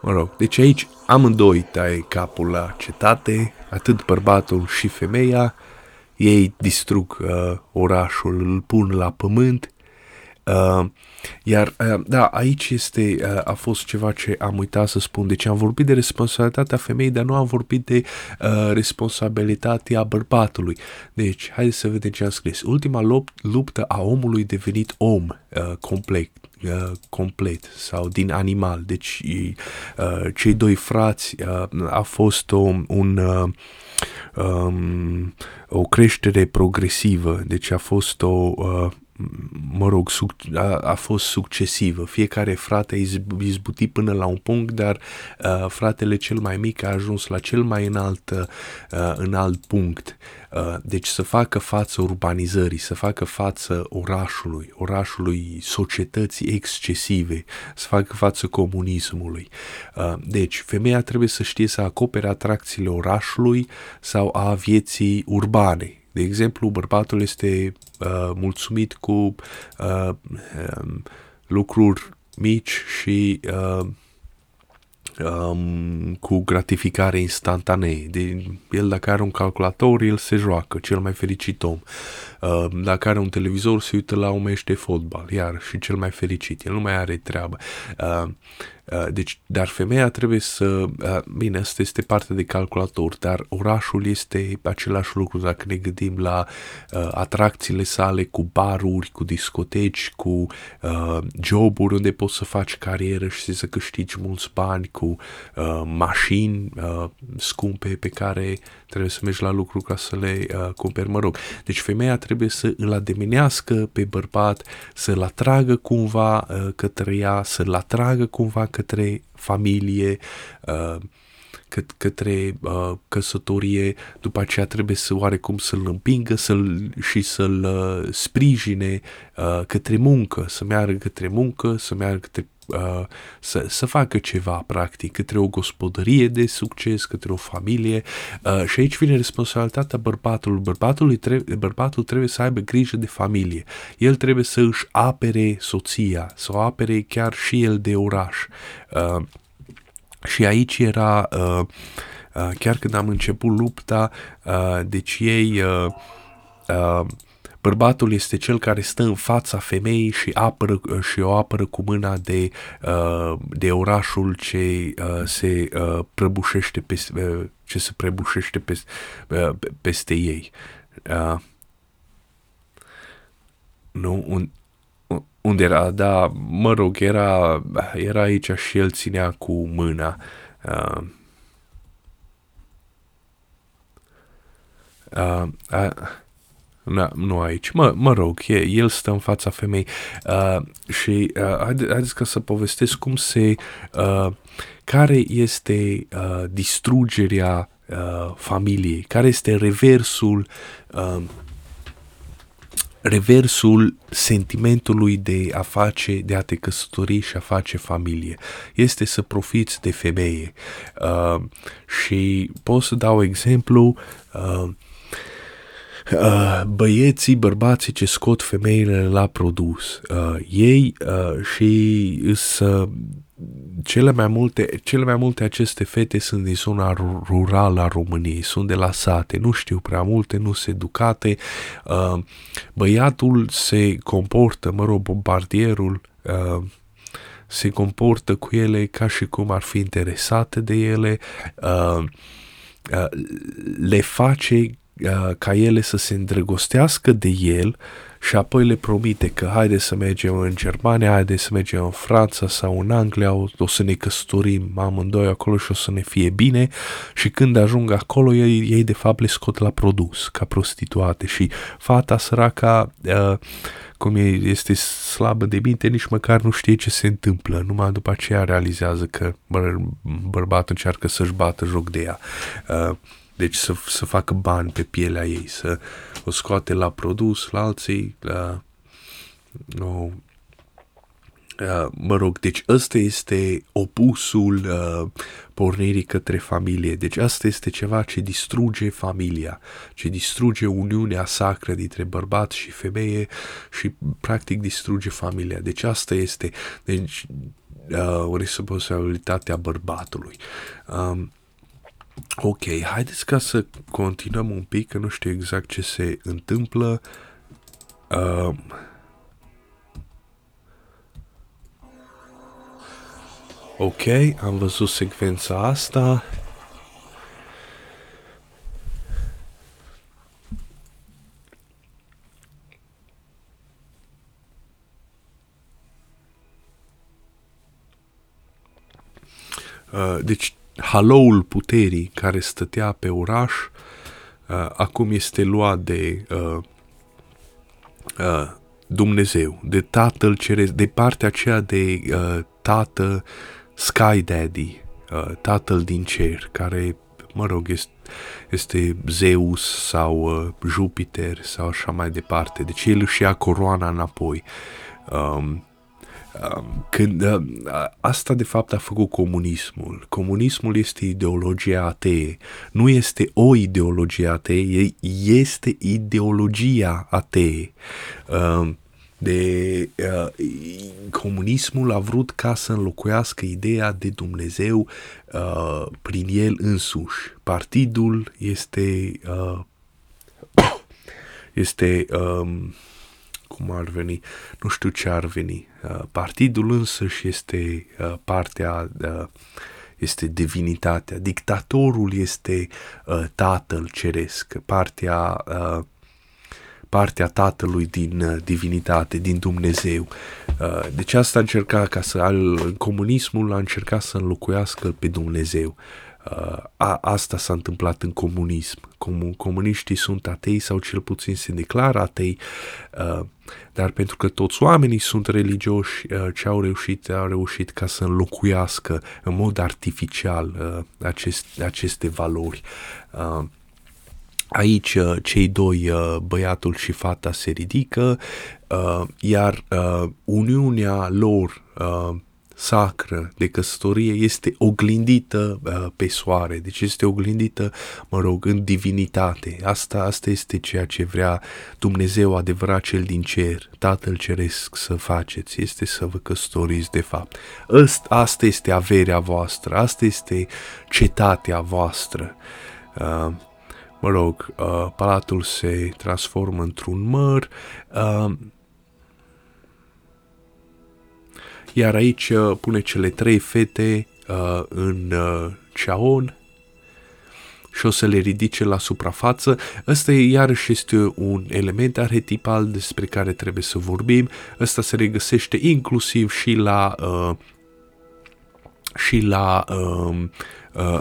Speaker 1: Mă rog, deci aici amândoi taie capul la cetate, atât bărbatul și femeia, ei distrug uh, orașul, îl pun la pământ, uh, iar, uh, da, aici este, uh, a fost ceva ce am uitat să spun. Deci am vorbit de responsabilitatea femeii, dar nu am vorbit de uh, responsabilitatea bărbatului. Deci, haideți să vedem ce am scris. Ultima luptă a omului devenit om uh, complet uh, complet sau din animal. Deci uh, cei doi frați uh, a fost o, un uh, um, o creștere progresivă, deci a fost o uh, mă rog, a, a fost succesivă. Fiecare frate a izbutit până la un punct, dar uh, fratele cel mai mic a ajuns la cel mai înalt, uh, înalt punct. Uh, deci să facă față urbanizării, să facă față orașului, orașului societății excesive, să facă față comunismului. Uh, deci femeia trebuie să știe să acopere atracțiile orașului sau a vieții urbane, de exemplu, bărbatul este uh, mulțumit cu uh, um, lucruri mici și uh, um, cu gratificare instantanee. De, el dacă are un calculator, el se joacă, cel mai fericit om. Uh, dacă are un televizor, se uită la un meci de fotbal, iar și cel mai fericit. El nu mai are treabă. Uh, Uh, deci, dar femeia trebuie să, uh, bine, asta este parte de calculator, dar orașul este același lucru dacă ne gândim la uh, atracțiile sale cu baruri, cu discoteci, cu uh, joburi unde poți să faci carieră și să câștigi mulți bani, cu uh, mașini uh, scumpe pe care trebuie să mergi la lucru ca să le uh, cumperi, mă rog. Deci femeia trebuie să îl ademenească pe bărbat, să-l atragă cumva uh, către ea, să-l atragă cumva către familie, uh, către uh, căsătorie, după aceea trebuie să oarecum să-l împingă să-l, și să-l uh, sprijine uh, către muncă, să meargă către muncă, să meargă către uh, să, să facă ceva practic către o gospodărie de succes, către o familie uh, și aici vine responsabilitatea bărbatului. Bărbatul, trebuie, bărbatul trebuie să aibă grijă de familie. El trebuie să își apere soția, să o apere chiar și el de oraș. Uh, și aici era, uh, uh, chiar când am început lupta, uh, deci ei uh, uh, Bărbatul este cel care stă în fața femeii și, apără, și o apără cu mâna de, uh, de orașul ce uh, se uh, prăbușește peste, ce se prăbușește peste, peste ei. Nu? Un, unde era, da, mă rog, era, era aici și el ținea cu mâna. Uh, uh, uh, Na, nu aici. Mă, mă rog, e, el stă în fața femei uh, și uh, haide, haideți ca să povestesc cum se... Uh, care este uh, distrugerea uh, familiei, care este reversul uh, reversul sentimentului de a face, de a te căsători și a face familie. Este să profiți de femeie. Uh, și pot să dau exemplu, uh, Uh, băieții, bărbații ce scot femeile la produs. Uh, ei uh, și să cele mai multe, cele mai multe aceste fete sunt din zona rurală a României, sunt de la sate, nu știu prea multe, nu sunt educate. Uh, băiatul se comportă, mă rog, bombardierul uh, se comportă cu ele ca și cum ar fi interesate de ele, uh, uh, le face Uh, ca ele să se îndrăgostească de el și apoi le promite că haide să mergem în Germania, haide să mergem în Franța sau în Anglia, o, o să ne căsătorim amândoi acolo și o să ne fie bine și când ajung acolo ei, ei de fapt le scot la produs ca prostituate și fata săraca uh, cum e, este slabă de minte, nici măcar nu știe ce se întâmplă, numai după aceea realizează că bă, bărbatul încearcă să-și bată joc de ea. Uh, deci să, să facă bani pe pielea ei, să o scoate la produs, la alții, la... No, Uh, mă rog, deci ăsta este opusul uh, pornirii către familie. Deci asta este ceva ce distruge familia, ce distruge uniunea sacră dintre bărbat și femeie și practic distruge familia. Deci asta este deci, uh, responsabilitatea bărbatului. Um, Ok, haideți ca să continuăm un pic, că nu știu exact ce se întâmplă. Uh, ok, am văzut secvența asta. Uh, deci haloul puterii care stătea pe oraș uh, acum este luat de uh, uh, Dumnezeu, de Tatăl Ceresc, de partea aceea de uh, Tată Sky Daddy, uh, Tatăl din cer, care, mă rog, este, este Zeus sau uh, Jupiter sau așa mai departe. Deci el își ia coroana înapoi. Um, când uh, asta de fapt a făcut comunismul. Comunismul este ideologia atee. Nu este o ideologie atee, este ideologia atee. Uh, de uh, comunismul a vrut ca să înlocuiască ideea de Dumnezeu uh, prin el însuși. Partidul este uh, este um, cum ar veni, nu știu ce ar veni. Uh, partidul însăși este uh, partea, uh, este divinitatea. Dictatorul este tatăl ceresc, partea partea Tatălui din divinitate, din Dumnezeu. Deci asta a încercat ca să, al, comunismul a încercat să înlocuiască pe Dumnezeu. A, asta s-a întâmplat în comunism. Com, comuniștii sunt atei sau cel puțin se declară atei, uh, dar pentru că toți oamenii sunt religioși, uh, ce au reușit, au reușit ca să înlocuiască în mod artificial uh, acest, aceste valori. Uh, Aici uh, cei doi, uh, băiatul și fata, se ridică, uh, iar uniunea lor sacră de căsătorie este oglindită uh, pe soare, deci este oglindită, mă rog, în divinitate. Asta, asta este ceea ce vrea Dumnezeu adevărat cel din cer, Tatăl Ceresc să faceți, este să vă căsătoriți de fapt. Asta, asta este averea voastră, asta este cetatea voastră. Uh, mă rog, uh, palatul se transformă într-un măr, uh, Iar aici uh, pune cele trei fete uh, în uh, ceaon și o să le ridice la suprafață. Ăsta iarăși este un element arhetipal despre care trebuie să vorbim. Ăsta se regăsește inclusiv și la uh, și la uh, uh,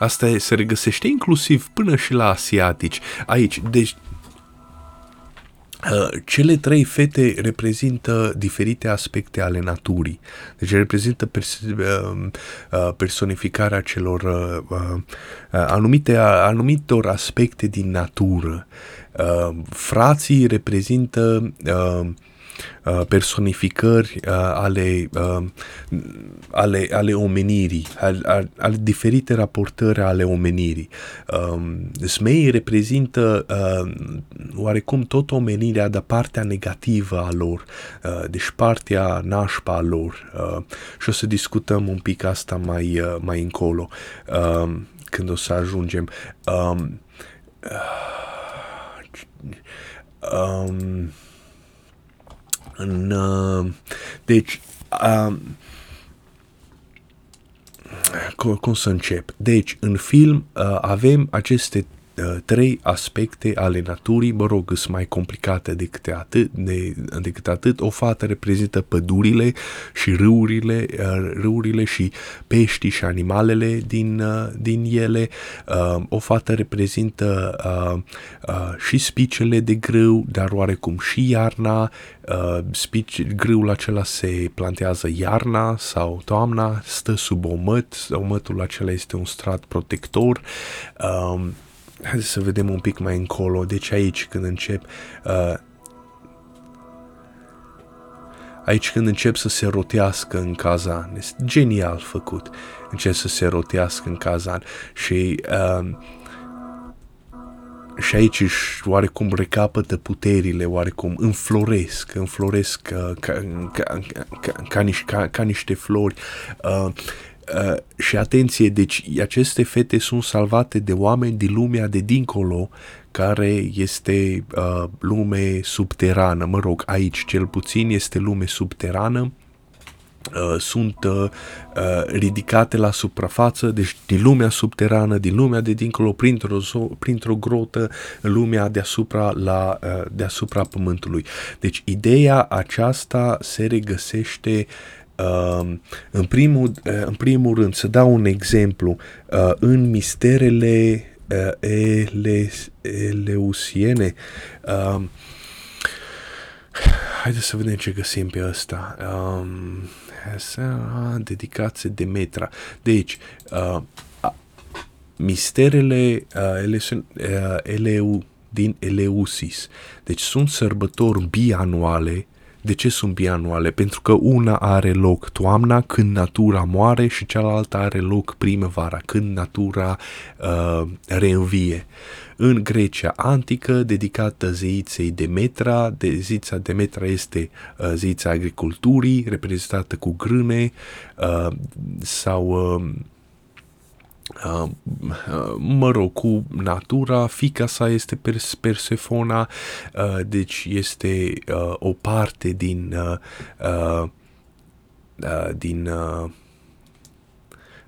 Speaker 1: Asta se regăsește inclusiv până și la asiatici. Aici, deci Uh, cele trei fete reprezintă diferite aspecte ale naturii. Deci reprezintă pers- uh, uh, personificarea celor anumite, anumitor aspecte din natură. Frații reprezintă Uh, personificări uh, ale, uh, ale, ale omenirii, ale, ale diferite raportări ale omenirii. Um, Smeii reprezintă oarecum tot omenirea, dar partea negativă a lor, deci partea nașpa a lor. Și o să discutăm un pic asta mai, mai încolo, um, când o să ajungem. Um, um, în, uh, deci, uh, cum să încep? Deci, în film uh, avem aceste Uh, trei aspecte ale naturii, mă rog, sunt mai complicate decât atât, de, decât atât. O fată reprezintă pădurile și râurile, uh, râurile și peștii și animalele din, uh, din ele. O fată reprezintă și spicele de grâu, dar oarecum și iarna. Spici, grâul acela se plantează iarna sau toamna, stă sub omăt, omătul acela este un strat protector. Um, Haideți să vedem un pic mai încolo. Deci aici când încep... Uh, aici când încep să se rotească în cazan. Este genial făcut. Încep să se rotească în cazan. Și... Uh, și aici își oarecum recapătă puterile, oarecum înfloresc, înfloresc uh, ca, ca, ca, ca, ca, ca niște flori. Uh, Uh, și atenție, deci aceste fete sunt salvate de oameni din lumea de dincolo, care este uh, lume subterană. Mă rog, aici cel puțin este lume subterană. Uh, sunt uh, uh, ridicate la suprafață, deci din lumea subterană, din lumea de dincolo, printr-o, printr-o grotă, în lumea deasupra, la, uh, deasupra pământului. Deci ideea aceasta se regăsește uh, Uh, în, primul, uh, în primul rând, să dau un exemplu, uh, în misterele uh, ele, eleusiene, uh, haideți să vedem ce găsim pe ăsta. Um, dedicație de metra. Deci, uh, misterele uh, ele, uh, eleu, din Eleusis. Deci sunt sărbători bianuale de ce sunt bianuale? Pentru că una are loc toamna, când natura moare, și cealaltă are loc primăvara, când natura uh, reînvie. În Grecia antică, dedicată zeiței Demetra, de zeița Demetra este uh, zeița agriculturii, reprezentată cu grâne uh, sau uh, Uh, mă rog, cu natura, fica sa este Pers- Persefona, uh, deci este uh, o parte din uh, uh, uh, din uh,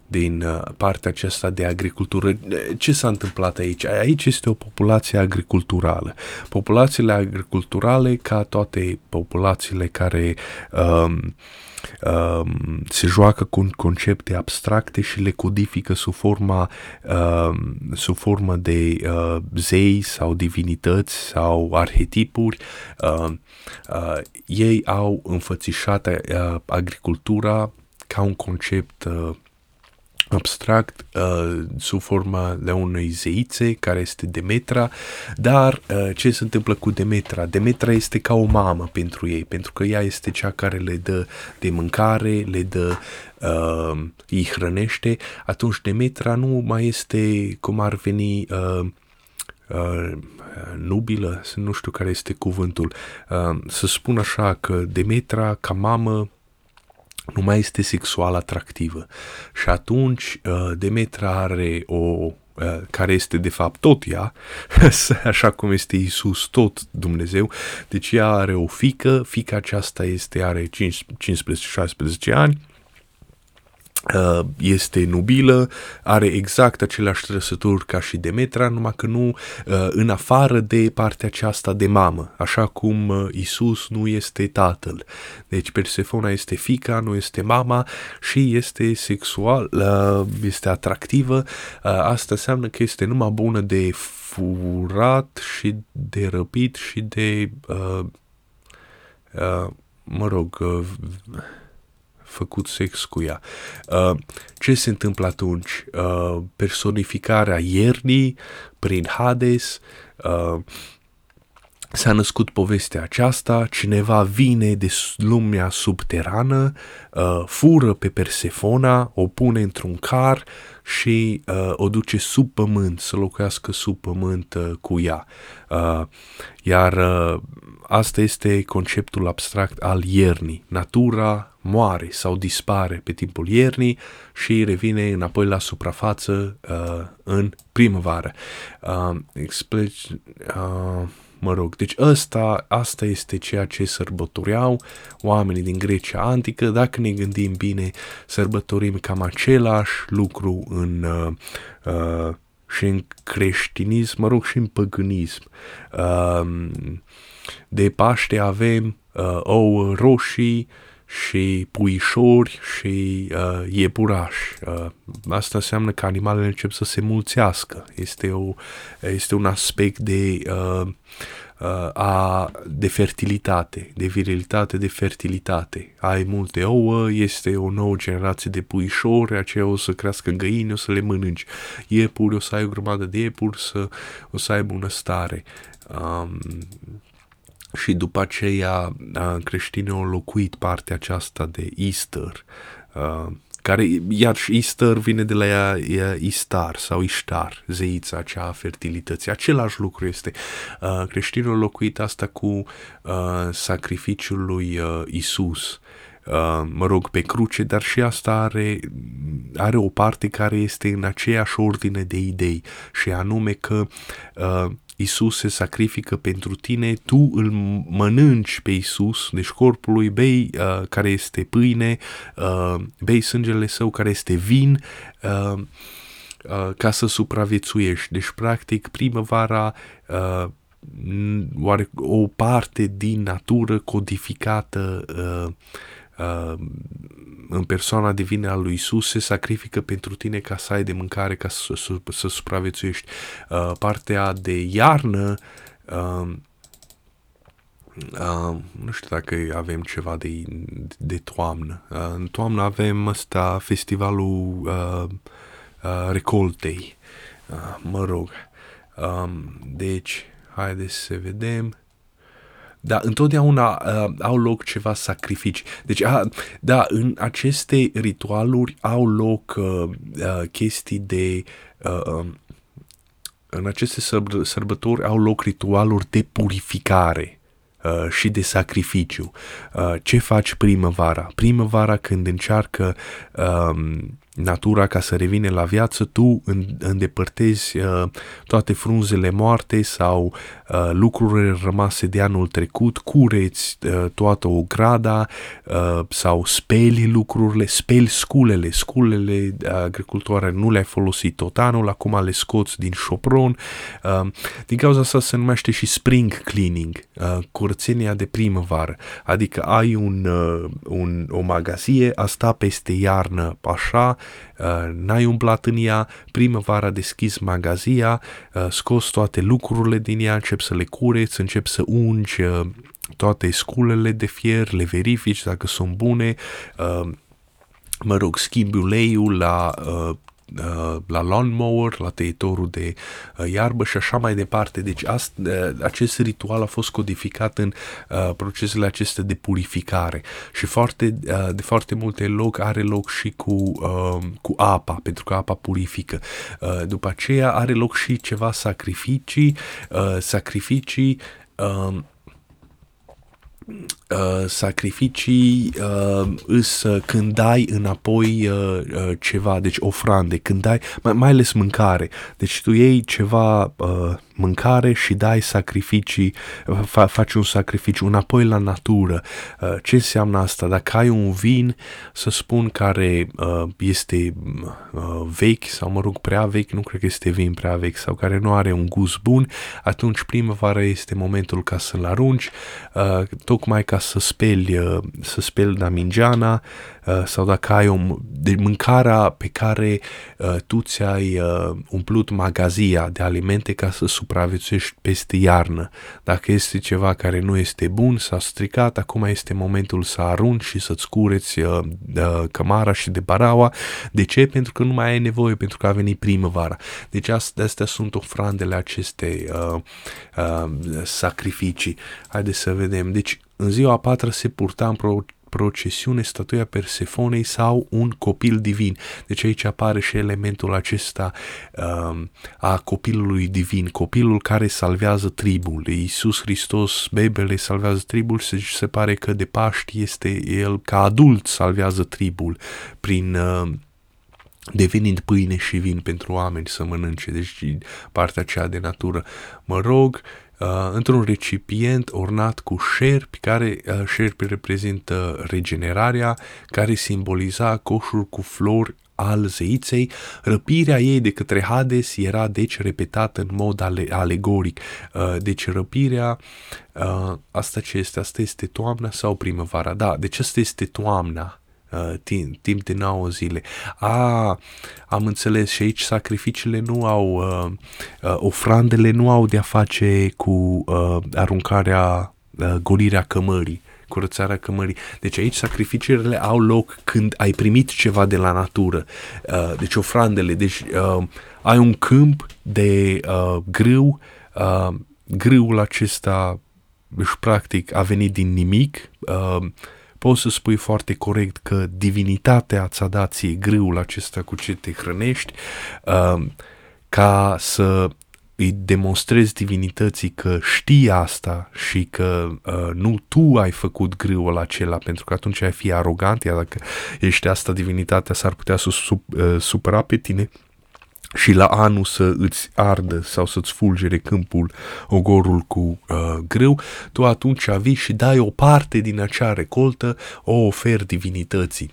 Speaker 1: din uh, partea aceasta de agricultură. Ce s-a întâmplat aici? Aici este o populație agriculturală. Populațiile agriculturale, ca toate populațiile care um, um, se joacă cu concepte abstracte și le codifică sub forma, um, sub formă de uh, zei sau divinități sau arhetipuri. Uh, uh, ei au înfățișat uh, agricultura ca un concept uh, abstract uh, sub forma de unei zeițe care este Demetra, dar uh, ce se întâmplă cu Demetra? Demetra este ca o mamă pentru ei, pentru că ea este cea care le dă de mâncare, le dă uh, îi hrănește, atunci Demetra nu mai este cum ar veni uh, uh, nubilă, nu știu care este cuvântul, uh, să spun așa că Demetra ca mamă nu mai este sexual atractivă. Și atunci uh, Demetra are o uh, care este de fapt tot ea, așa cum este Isus tot Dumnezeu, deci ea are o fică, fica aceasta este, are 15-16 ani, Uh, este nubilă, are exact aceleași trăsături ca și Demetra, numai că nu uh, în afară de partea aceasta de mamă, așa cum uh, Isus nu este tatăl. Deci Persefona este fica, nu este mama și este sexual, este atractivă. Asta înseamnă că este numai bună de furat și de răpit și de, mă rog, făcut sex cu ea. Uh, ce se întâmplă atunci? Uh, personificarea iernii prin Hades, uh, s-a născut povestea aceasta, cineva vine de lumea subterană, uh, fură pe Persefona, o pune într-un car și uh, o duce sub pământ, să locuiască sub pământ uh, cu ea. Uh, iar uh, asta este conceptul abstract al iernii. Natura moare sau dispare pe timpul iernii și revine înapoi la suprafață uh, în primăvară. Uh, explic, uh, mă rog, deci ăsta, asta este ceea ce sărbătoreau oamenii din Grecia antică. Dacă ne gândim bine, sărbătorim cam același lucru în uh, uh, și în creștinism, mă rog, și în păgânism. Uh, de Paște avem uh, ouă roșii, și puișori și uh, iepurași. Uh, asta înseamnă că animalele încep să se mulțească. Este, o, este un aspect de, uh, uh, a, de fertilitate, de virilitate, de fertilitate. Ai multe ouă, este o nouă generație de puișori, aceia o să crească găini, o să le mănânci. Iepuri, o să ai o grămadă de iepuri, să, o să ai bună stare. Um, și după aceea creștinii au locuit partea aceasta de Easter, care iar și Easter vine de la ea, ea Istar sau Ishtar, zeița acea a fertilității. Același lucru este. Uh, creștinul a locuit asta cu uh, sacrificiul lui uh, Isus. Uh, mă rog, pe cruce, dar și asta are, are o parte care este în aceeași ordine de idei și anume că uh, Isus se sacrifică pentru tine, tu îl mănânci pe Isus, deci corpul lui bei uh, care este pâine, uh, bei sângele său care este vin, uh, uh, ca să supraviețuiești. Deci, practic, primăvara uh, oare o parte din natură codificată uh, uh, în persoana divină a lui Isus se sacrifică pentru tine ca să ai de mâncare, ca să, să, să supraviețuiești. Uh, partea de iarnă uh, Uh, nu știu dacă avem ceva de, de toamnă. Uh, în toamnă avem ăsta festivalul uh, uh, recoltei. Uh, mă rog. Um, deci, haideți să vedem. Da, întotdeauna uh, au loc ceva sacrificii. Deci, uh, da, în aceste ritualuri au loc uh, uh, chestii de... Uh, um, în aceste sărbători au loc ritualuri de purificare uh, și de sacrificiu. Uh, ce faci primăvara? Primăvara când încearcă uh, natura ca să revine la viață, tu îndepărtezi uh, toate frunzele moarte sau uh, lucrurile rămase de anul trecut, cureți uh, toată o grada uh, sau speli lucrurile, speli sculele, sculele uh, agricultoare nu le-ai folosit tot anul, acum le scoți din șopron. Uh, din cauza asta se numește și spring cleaning, uh, curățenia de primăvară, adică ai un, uh, un, o magazie, asta peste iarnă așa, Uh, n-ai umblat în ea, primăvara deschis magazia, uh, scos toate lucrurile din ea, încep să le cureți, încep să ungi uh, toate sculele de fier, le verifici dacă sunt bune, mă rog, schimbi uleiul la Uh, la lawnmower, la tăietorul de uh, iarbă și așa mai departe. Deci ast, uh, acest ritual a fost codificat în procesele acestea de purificare și foarte, de foarte multe loc are loc și cu, cu apa, pentru că apa purifică. După aceea are loc și ceva sacrificii, sacrificii uh, sacrificii uh, îs uh, când dai înapoi uh, uh, ceva, deci ofrande, când dai, mai, mai ales mâncare. Deci tu iei ceva uh, mâncare și dai sacrificii, fa, faci un sacrificiu înapoi la natură. Uh, ce înseamnă asta? Dacă ai un vin, să spun, care uh, este uh, vechi sau, mă rog, prea vechi, nu cred că este vin prea vechi sau care nu are un gust bun, atunci primăvara este momentul ca să-l arunci, tocmai ca să speli, să speli damingeana sau dacă ai o, de mâncarea pe care tu ți-ai umplut magazia de alimente ca să supraviețuiești peste iarnă. Dacă este ceva care nu este bun, s-a stricat, acum este momentul să arunci și să-ți cureți uh, uh, cămara și de baraua. De ce? Pentru că nu mai ai nevoie, pentru că a venit primăvara. Deci astea, astea sunt ofrandele acestei uh, uh, sacrificii. Haideți să vedem. Deci în ziua a patra se purta în pro- procesiune statuia Persefonei sau un copil divin. Deci aici apare și elementul acesta uh, a copilului divin, copilul care salvează tribul. Iisus Hristos, bebele, salvează tribul și se, se pare că de Paști este el ca adult salvează tribul prin... Uh, devenind pâine și vin pentru oameni să mănânce, deci partea aceea de natură. Mă rog uh, într-un recipient ornat cu șerpi, care uh, șerpi reprezintă regenerarea, care simboliza coșul cu flori al zeiței, răpirea ei de către Hades era deci repetată în mod ale- alegoric. Uh, deci răpirea, uh, asta ce este? Asta este toamna sau primăvara? Da, deci asta este toamna uh, timp, timp de 9 zile. A, am înțeles și aici sacrificiile nu au, uh, uh, ofrandele nu au de-a face cu uh, aruncarea, uh, golirea cămării curățarea cămării. Deci aici sacrificiile au loc când ai primit ceva de la natură. Uh, deci ofrandele, deci uh, ai un câmp de uh, grâu, uh, grâul acesta, deci practic a venit din nimic, uh, poți să spui foarte corect că divinitatea ți-a dat ție grâul acesta cu ce te hrănești, uh, ca să îi demonstrezi divinității că știi asta și că uh, nu tu ai făcut grâul acela, pentru că atunci ai fi arogant, iar dacă ești asta, divinitatea s-ar putea să sup, uh, supăra pe tine și la anul să îți ardă sau să-ți fulgere câmpul ogorul cu uh, grâu, tu atunci vii și dai o parte din acea recoltă, o oferi divinității.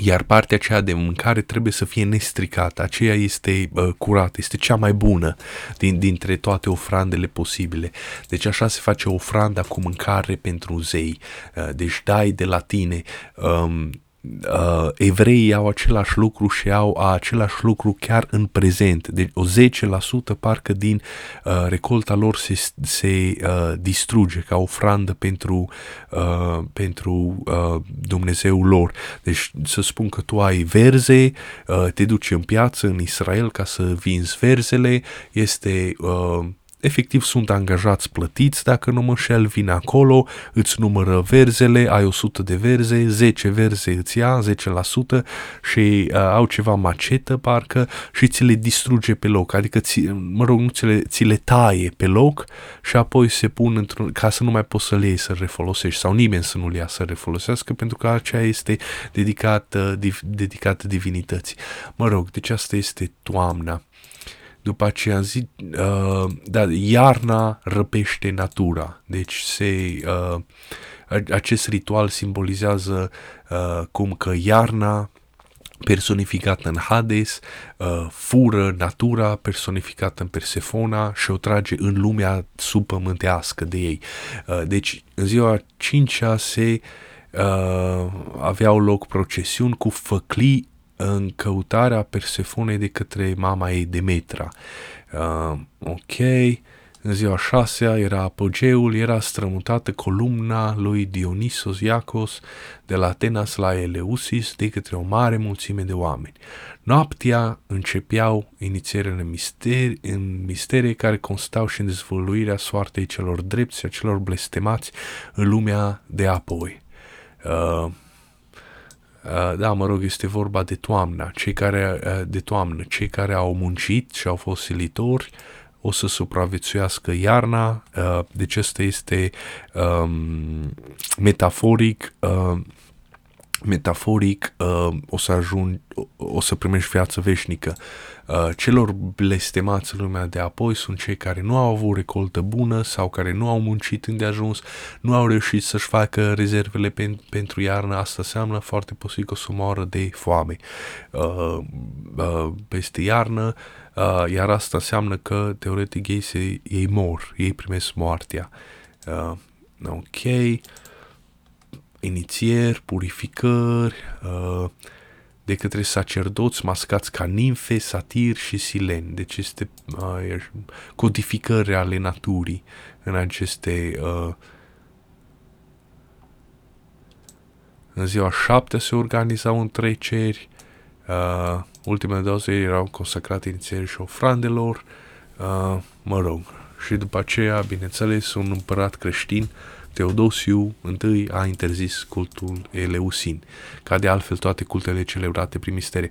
Speaker 1: Iar partea aceea de mâncare trebuie să fie nestricată, aceea este uh, curată, este cea mai bună din, dintre toate ofrandele posibile. Deci așa se face ofranda cu mâncare pentru zei. Uh, deci dai de la tine um, uh, evreii au același lucru și au același lucru chiar în prezent. Deci o 10% parcă din uh, recolta lor se, se uh, distruge ca ofrandă pentru, uh, pentru uh, Dumnezeul lor. Deci să spun că tu ai verze, uh, te duci în piață în Israel ca să vinzi verzele, este... Uh, efectiv sunt angajați plătiți, dacă nu mă șel, vin acolo, îți numără verzele, ai 100 de verze, 10 verze îți ia, 10% și uh, au ceva macetă parcă și ți le distruge pe loc, adică ți, mă rog, nu ți le, ți le taie pe loc și apoi se pun într-un, ca să nu mai poți să le iei să refolosești sau nimeni să nu le ia să refolosească pentru că aceea este dedicată, div, dedicată divinității. Mă rog, deci asta este toamna. După aceea zi, uh, da, iarna răpește natura. Deci se, uh, acest ritual simbolizează uh, cum că iarna personificată în Hades, uh, fură natura personificată în Persefona și o trage în lumea subpământească de ei. Uh, deci, în ziua 5 se uh, aveau loc procesiuni cu făclii în căutarea Persefonei de către mama ei Demetra. Uh, ok, în ziua șasea era apogeul, era strămutată columna lui Dionisos Iacos de la Atenas la Eleusis de către o mare mulțime de oameni. Noaptea începeau inițierile misteri, în misterii care constau și în dezvăluirea soartei celor drepți și a celor blestemați în lumea de apoi. Uh, Uh, da, mă rog, este vorba de toamna, cei care, uh, de toamnă, cei care au muncit și au fost silitori o să supraviețuiască iarna, uh, deci ăsta este um, metaforic uh, metaforic uh, o să ajungi, o să primești viață veșnică. Uh, celor blestemați lumea de apoi sunt cei care nu au avut recoltă bună sau care nu au muncit îndeajuns, nu au reușit să-și facă rezervele pen, pentru iarnă. Asta înseamnă foarte posibil că o să moară de foame uh, uh, peste iarnă, uh, iar asta înseamnă că teoretic ei, se, ei mor, ei primesc moartea. Uh, ok inițieri, purificări, uh, de către sacerdoți mascați ca nimfe, satiri și sileni. Deci este uh, codificări ale naturii în aceste uh, în ziua șaptea se organizau întreceri, uh, ultimele două zile erau consacrate inițierii și ofrandelor, uh, mă rog, și după aceea, bineînțeles, un împărat creștin uh, Teodosiu I a interzis cultul Eleusin, ca de altfel toate cultele celebrate prin mistere.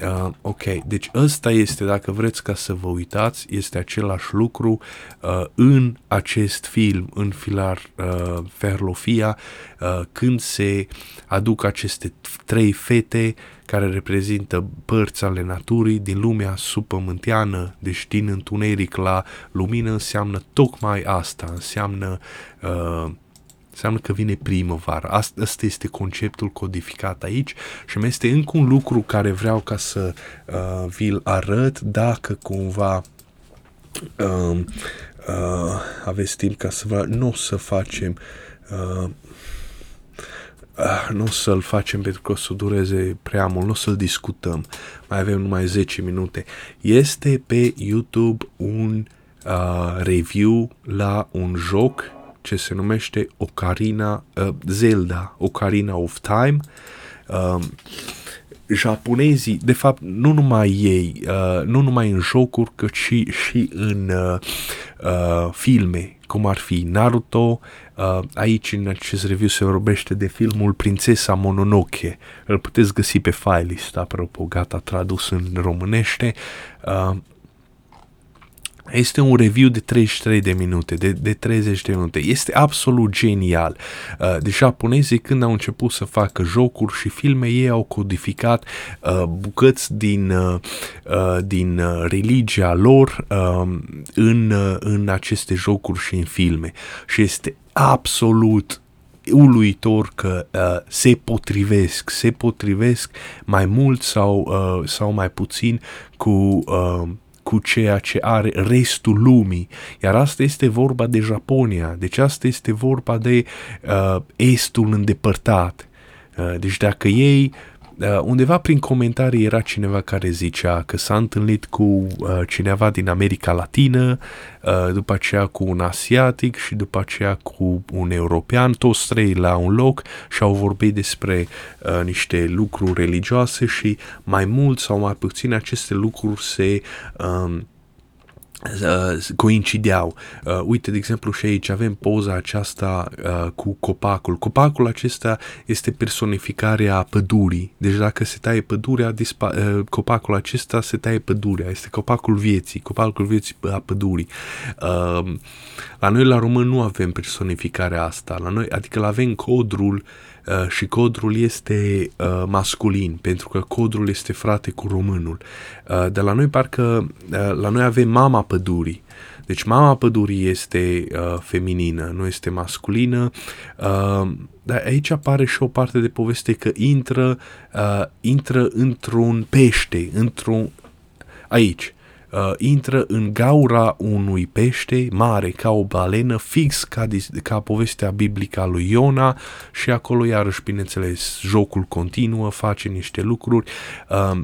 Speaker 1: Uh, ok, deci ăsta este, dacă vreți ca să vă uitați, este același lucru uh, în acest film, în Filar uh, Ferlofia, uh, când se aduc aceste trei fete care reprezintă părți ale naturii din lumea supământeană, deci din întuneric la lumină, înseamnă tocmai asta, înseamnă uh, Înseamnă că vine primăvara. Asta, asta este conceptul codificat aici și mai este încă un lucru care vreau ca să uh, vi-l arăt dacă cumva uh, uh, aveți timp ca să vă... Nu o să facem... Uh, uh, nu o să-l facem pentru că o să dureze prea mult, nu o să-l discutăm. Mai avem numai 10 minute. Este pe YouTube un uh, review la un joc ce se numește Ocarina, uh, Zelda, Ocarina of Time. Uh, japonezii, de fapt, nu numai ei, uh, nu numai în jocuri, cât și, și în uh, uh, filme, cum ar fi Naruto, uh, aici în acest review se vorbește de filmul Prințesa Mononoke, îl puteți găsi pe file list, apropo, gata, tradus în românește, uh, este un review de 33 de minute, de, de 30 de minute. Este absolut genial. Uh, deci japonezii când au început să facă jocuri și filme, ei au codificat uh, bucăți din, uh, uh din uh, religia lor uh, în, uh, în aceste jocuri și în filme. Și este absolut uluitor că uh, se potrivesc, se potrivesc mai mult sau, uh, sau mai puțin cu uh, cu ceea ce are restul lumii. Iar asta este vorba de Japonia, deci asta este vorba de uh, estul îndepărtat. Uh, deci dacă ei Uh, undeva prin comentarii era cineva care zicea că s-a întâlnit cu uh, cineva din America Latină, uh, după aceea cu un asiatic și după aceea cu un european, toți trei la un loc și au vorbit despre uh, niște lucruri religioase și mai mult sau mai puțin aceste lucruri se uh, uh, coincideau. Uh, uite, de exemplu, și aici avem poza aceasta uh, cu copacul. Copacul acesta este personificarea pădurii. Deci dacă se taie pădurea, dispa- uh, copacul acesta se taie pădurea. Este copacul vieții, copacul vieții a pădurii. Uh, la noi, la român, nu avem personificarea asta. La noi, adică la avem codrul uh, Uh, și codrul este uh, masculin, pentru că codrul este frate cu românul. Uh, de la noi parcă, uh, la noi avem mama pădurii, deci mama pădurii este uh, feminină, nu este masculină, uh, dar aici apare și o parte de poveste că intră, uh, intră într-un pește, într-un... aici, uh, intră în gaura unui pește mare ca o balenă, fix ca, ca povestea biblică a lui Iona și acolo iarăși, bineînțeles, jocul continuă, face niște lucruri. Uh,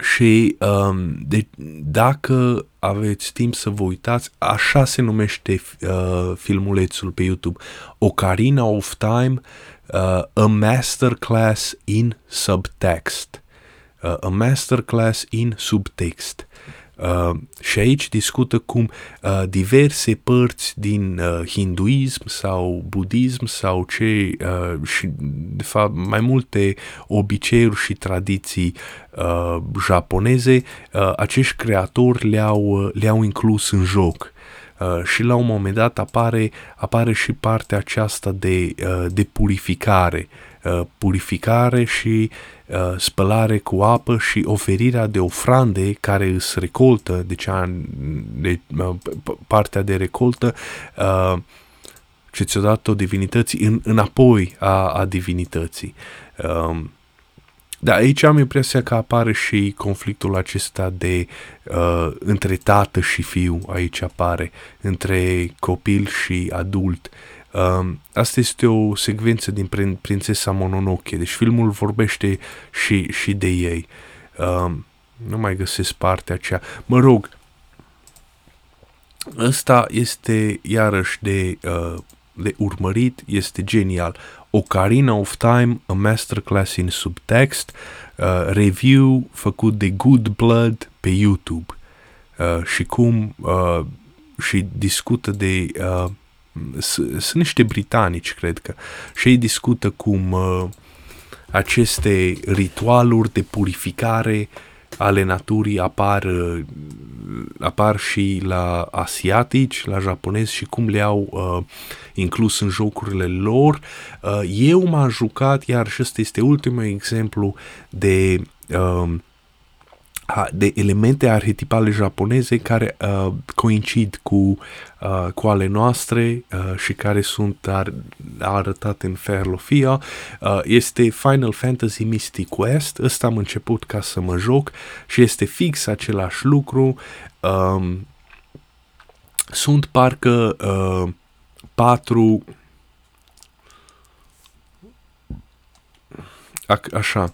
Speaker 1: și um, de, dacă aveți timp să vă uitați, așa se numește uh, filmulețul pe YouTube, Ocarina of Time, uh, A Masterclass in Subtext uh, a masterclass in subtext. Uh, și aici discută cum uh, diverse părți din uh, hinduism sau budism sau ce uh, și de fapt mai multe obiceiuri și tradiții uh, japoneze, uh, acești creatori le-au, uh, le-au inclus în joc. Uh, și la un moment dat apare, apare și partea aceasta de, uh, de purificare, uh, purificare și uh, spălare cu apă și oferirea de ofrande care îți recoltă, deci de, uh, partea de recoltă uh, ce ți-a dat-o divinității în, înapoi a, a divinității. Uh, da, aici am impresia că apare și conflictul acesta de uh, între tată și fiu, aici apare, între copil și adult. Uh, asta este o secvență din prin, Prințesa Mononoke, deci filmul vorbește și, și de ei. Uh, nu mai găsesc partea aceea. Mă rog, ăsta este iarăși de, uh, de urmărit, este genial. Ocarina of Time, a masterclass in subtext, uh, review făcut de Good Blood pe YouTube. Uh, și cum uh, și discută de uh, sunt niște britanici, cred că, și ei discută cum uh, aceste ritualuri de purificare ale naturii apar, uh, apar și la asiatici, la japonezi și cum le-au uh, inclus în jocurile lor. Uh, eu m-am jucat, iar și ăsta este ultimul exemplu de uh, de elemente arhetipale japoneze care uh, coincid cu, uh, cu ale noastre uh, și care sunt ar, arătate în Fairlofia. Uh, este Final Fantasy Mystic Quest. Ăsta am început ca să mă joc și este fix același lucru. Um, sunt parcă uh, patru a, așa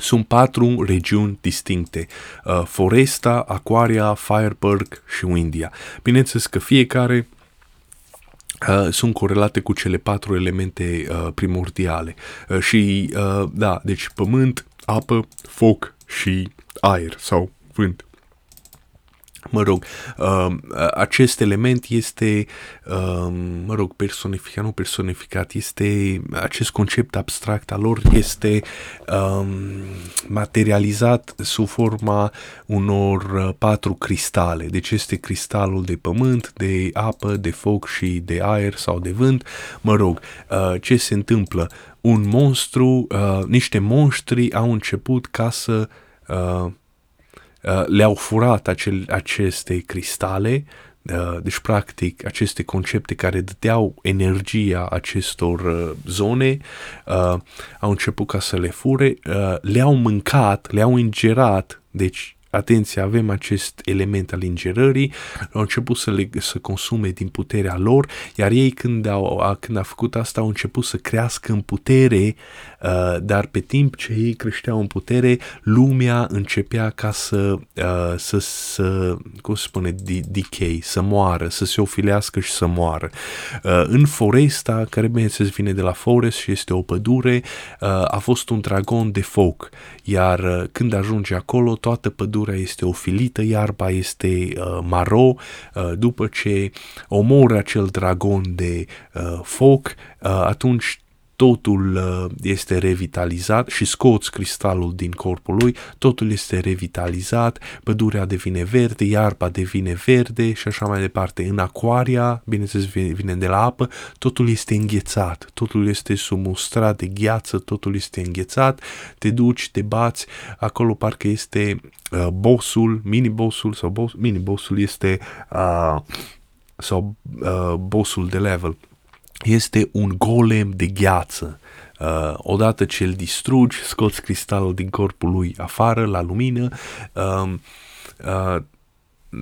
Speaker 1: sunt patru regiuni distincte, uh, Foresta, Aquaria, Fireberg și Windia. Bineînțeles că fiecare Uh, sunt corelate cu cele patru elemente uh, primordiale. Uh, și, uh, da, deci pământ, apă, foc și aer sau vânt. Mă rog, uh, acest element este, uh, mă rog, personificat, nu personificat, este, acest concept abstract al lor este uh, materializat sub forma unor uh, patru cristale. Deci este cristalul de pământ, de apă, de foc și de aer sau de vânt. Mă rog, uh, ce se întâmplă? Un monstru, uh, niște monștri au început ca să uh, Uh, le-au furat acel, aceste cristale, uh, deci practic aceste concepte care dădeau energia acestor uh, zone, au început ca să le fure, le-au mâncat, le-au ingerat, deci atenție, avem acest element al ingerării, au început să, le, să consume din puterea lor, iar ei când au, când au făcut asta au început să crească în putere, uh, dar pe timp ce ei creșteau în putere, lumea începea ca să, uh, să, să cum se spune, decay, să moară, să se ofilească și să moară. Uh, în foresta, care bineînțeles vine de la forest și este o pădure, uh, a fost un dragon de foc, iar uh, când ajunge acolo, toată pădurea pădurea este ofilită, iarba este uh, maro, uh, după ce omoră acel dragon de uh, foc, uh, atunci totul uh, este revitalizat și scoți cristalul din corpul lui, totul este revitalizat, pădurea devine verde, iarba devine verde și așa mai departe. În aquaria, bineînțeles vine de la apă, totul este înghețat, totul este sub un strat de gheață, totul este înghețat, te duci, te bați, acolo parcă este uh, bossul, mini-bossul sau boss, mini-bossul este uh, sau uh, bossul de level este un golem de gheață. Uh, odată ce îl distrugi, scoți cristalul din corpul lui afară, la lumină, uh, uh,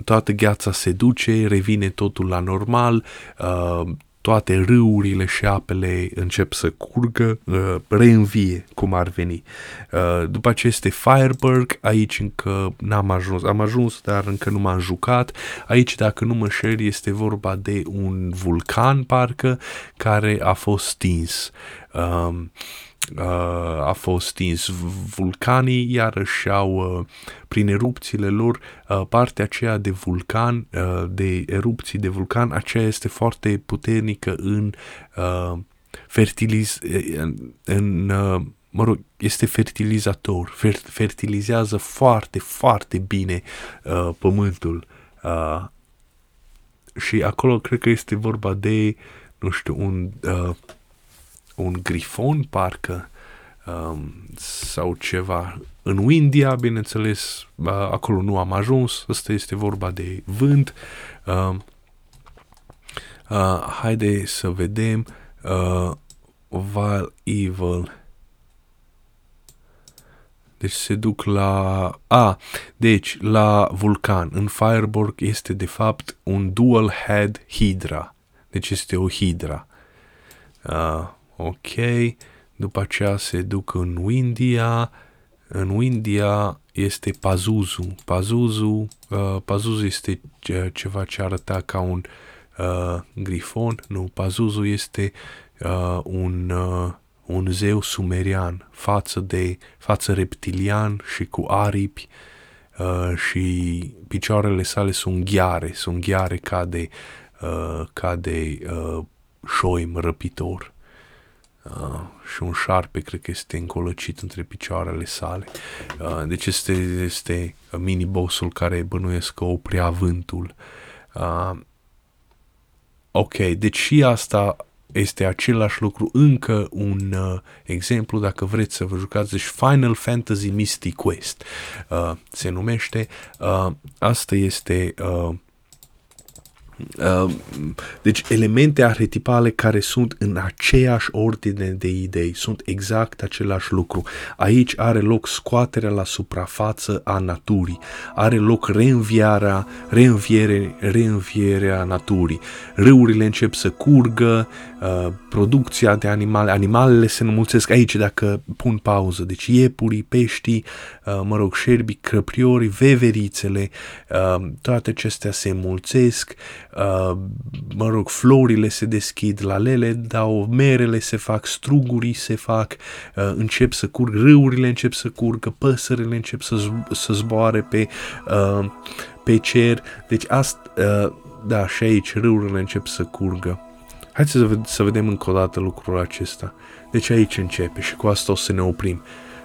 Speaker 1: toată gheața se duce, revine totul la normal, uh, toate râurile și apele încep să curgă, uh, reînvie cum ar veni. Uh, după aceste Fireberg, aici încă n-am ajuns, am ajuns, dar încă nu m-am jucat. Aici, dacă nu mă șer, este vorba de un vulcan, parcă, care a fost stins. Uh, uh, a fost stins. Vulcanii iarăși au, uh, prin erupțiile lor, uh, partea aceea de vulcan, uh, de erupții de vulcan, aceea este foarte puternică în uh, fertiliz... în, în uh, mă rog, este fertilizator, fer, fertilizează foarte, foarte bine uh, pământul. Uh, și acolo cred că este vorba de, nu știu, un, uh, un grifon, parcă, um, sau ceva. În India, bineînțeles, uh, acolo nu am ajuns, asta este vorba de vânt. Uh, uh, haide să vedem. Uh, Vile Evil deci se duc la... A, deci la vulcan. În Fireborg este de fapt un dual head hydra. Deci este o hydra. Uh, ok. După aceea se duc în Windia. În Windia este Pazuzu. Pazuzu, uh, Pazuzu este ceva ce arăta ca un uh, grifon. Nu, Pazuzu este uh, un... Uh, un zeu sumerian, față de față reptilian și cu aripi uh, și picioarele sale sunt ghiare, sunt ghiare ca de, uh, ca de uh, șoim răpitor. Uh, și un șarpe cred că este încolăcit între picioarele sale. Uh, deci este, este mini-bossul care bănuiesc că oprea vântul. Uh, ok, deci și asta este același lucru, încă un uh, exemplu, dacă vreți să vă jucați, deci Final Fantasy Mystic Quest uh, se numește. Uh, asta este uh, Uh, deci elemente arhetipale care sunt în aceeași ordine de idei, sunt exact același lucru. Aici are loc scoaterea la suprafață a naturii, are loc reînviarea, reînviere, reînvierea naturii. Râurile încep să curgă, uh, producția de animale, animalele se înmulțesc aici dacă pun pauză, deci iepurii, peștii, uh, mă rog, șerbii, crăpriorii, veverițele, uh, toate acestea se înmulțesc, uh, mă rog, florile se deschid, lalele dau, merele se fac, strugurii se fac, uh, încep să curg, râurile încep să curgă, păsările încep să, zb- să zboare pe, uh, pe cer, deci asta, uh, da, și aici râurile încep să curgă. Haideți să, ved- să vedem încă o dată lucrul acesta. Deci aici începe și cu asta o să ne oprim.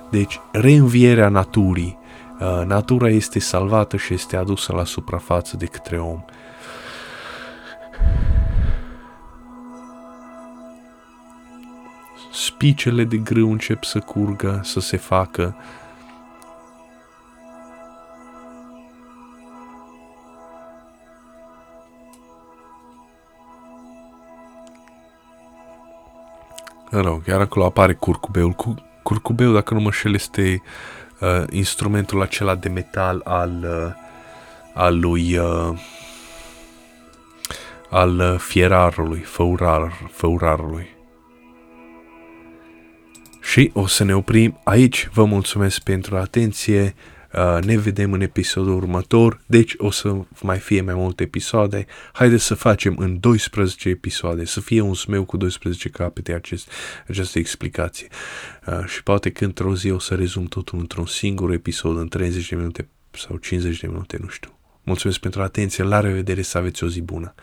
Speaker 1: Deci, reînvierea naturii. Uh, natura este salvată și este adusă la suprafață de către om. Spicele de grâu încep să curgă, să se facă. Mă rog, iar acolo apare curcubeul. Curcubeul, dacă nu mă șel, este uh, instrumentul acela de metal al, uh, al lui... Uh, al uh, fierarului, făurar, făurarului. Și o să ne oprim aici. Vă mulțumesc pentru atenție. Uh, ne vedem în episodul următor, deci o să mai fie mai multe episoade. Haideți să facem în 12 episoade, să fie un smeu cu 12 capete acest, această explicație. Uh, și poate că într-o zi o să rezum totul într-un singur episod, în 30 de minute sau 50 de minute, nu știu. Mulțumesc pentru atenție, la revedere, să aveți o zi bună!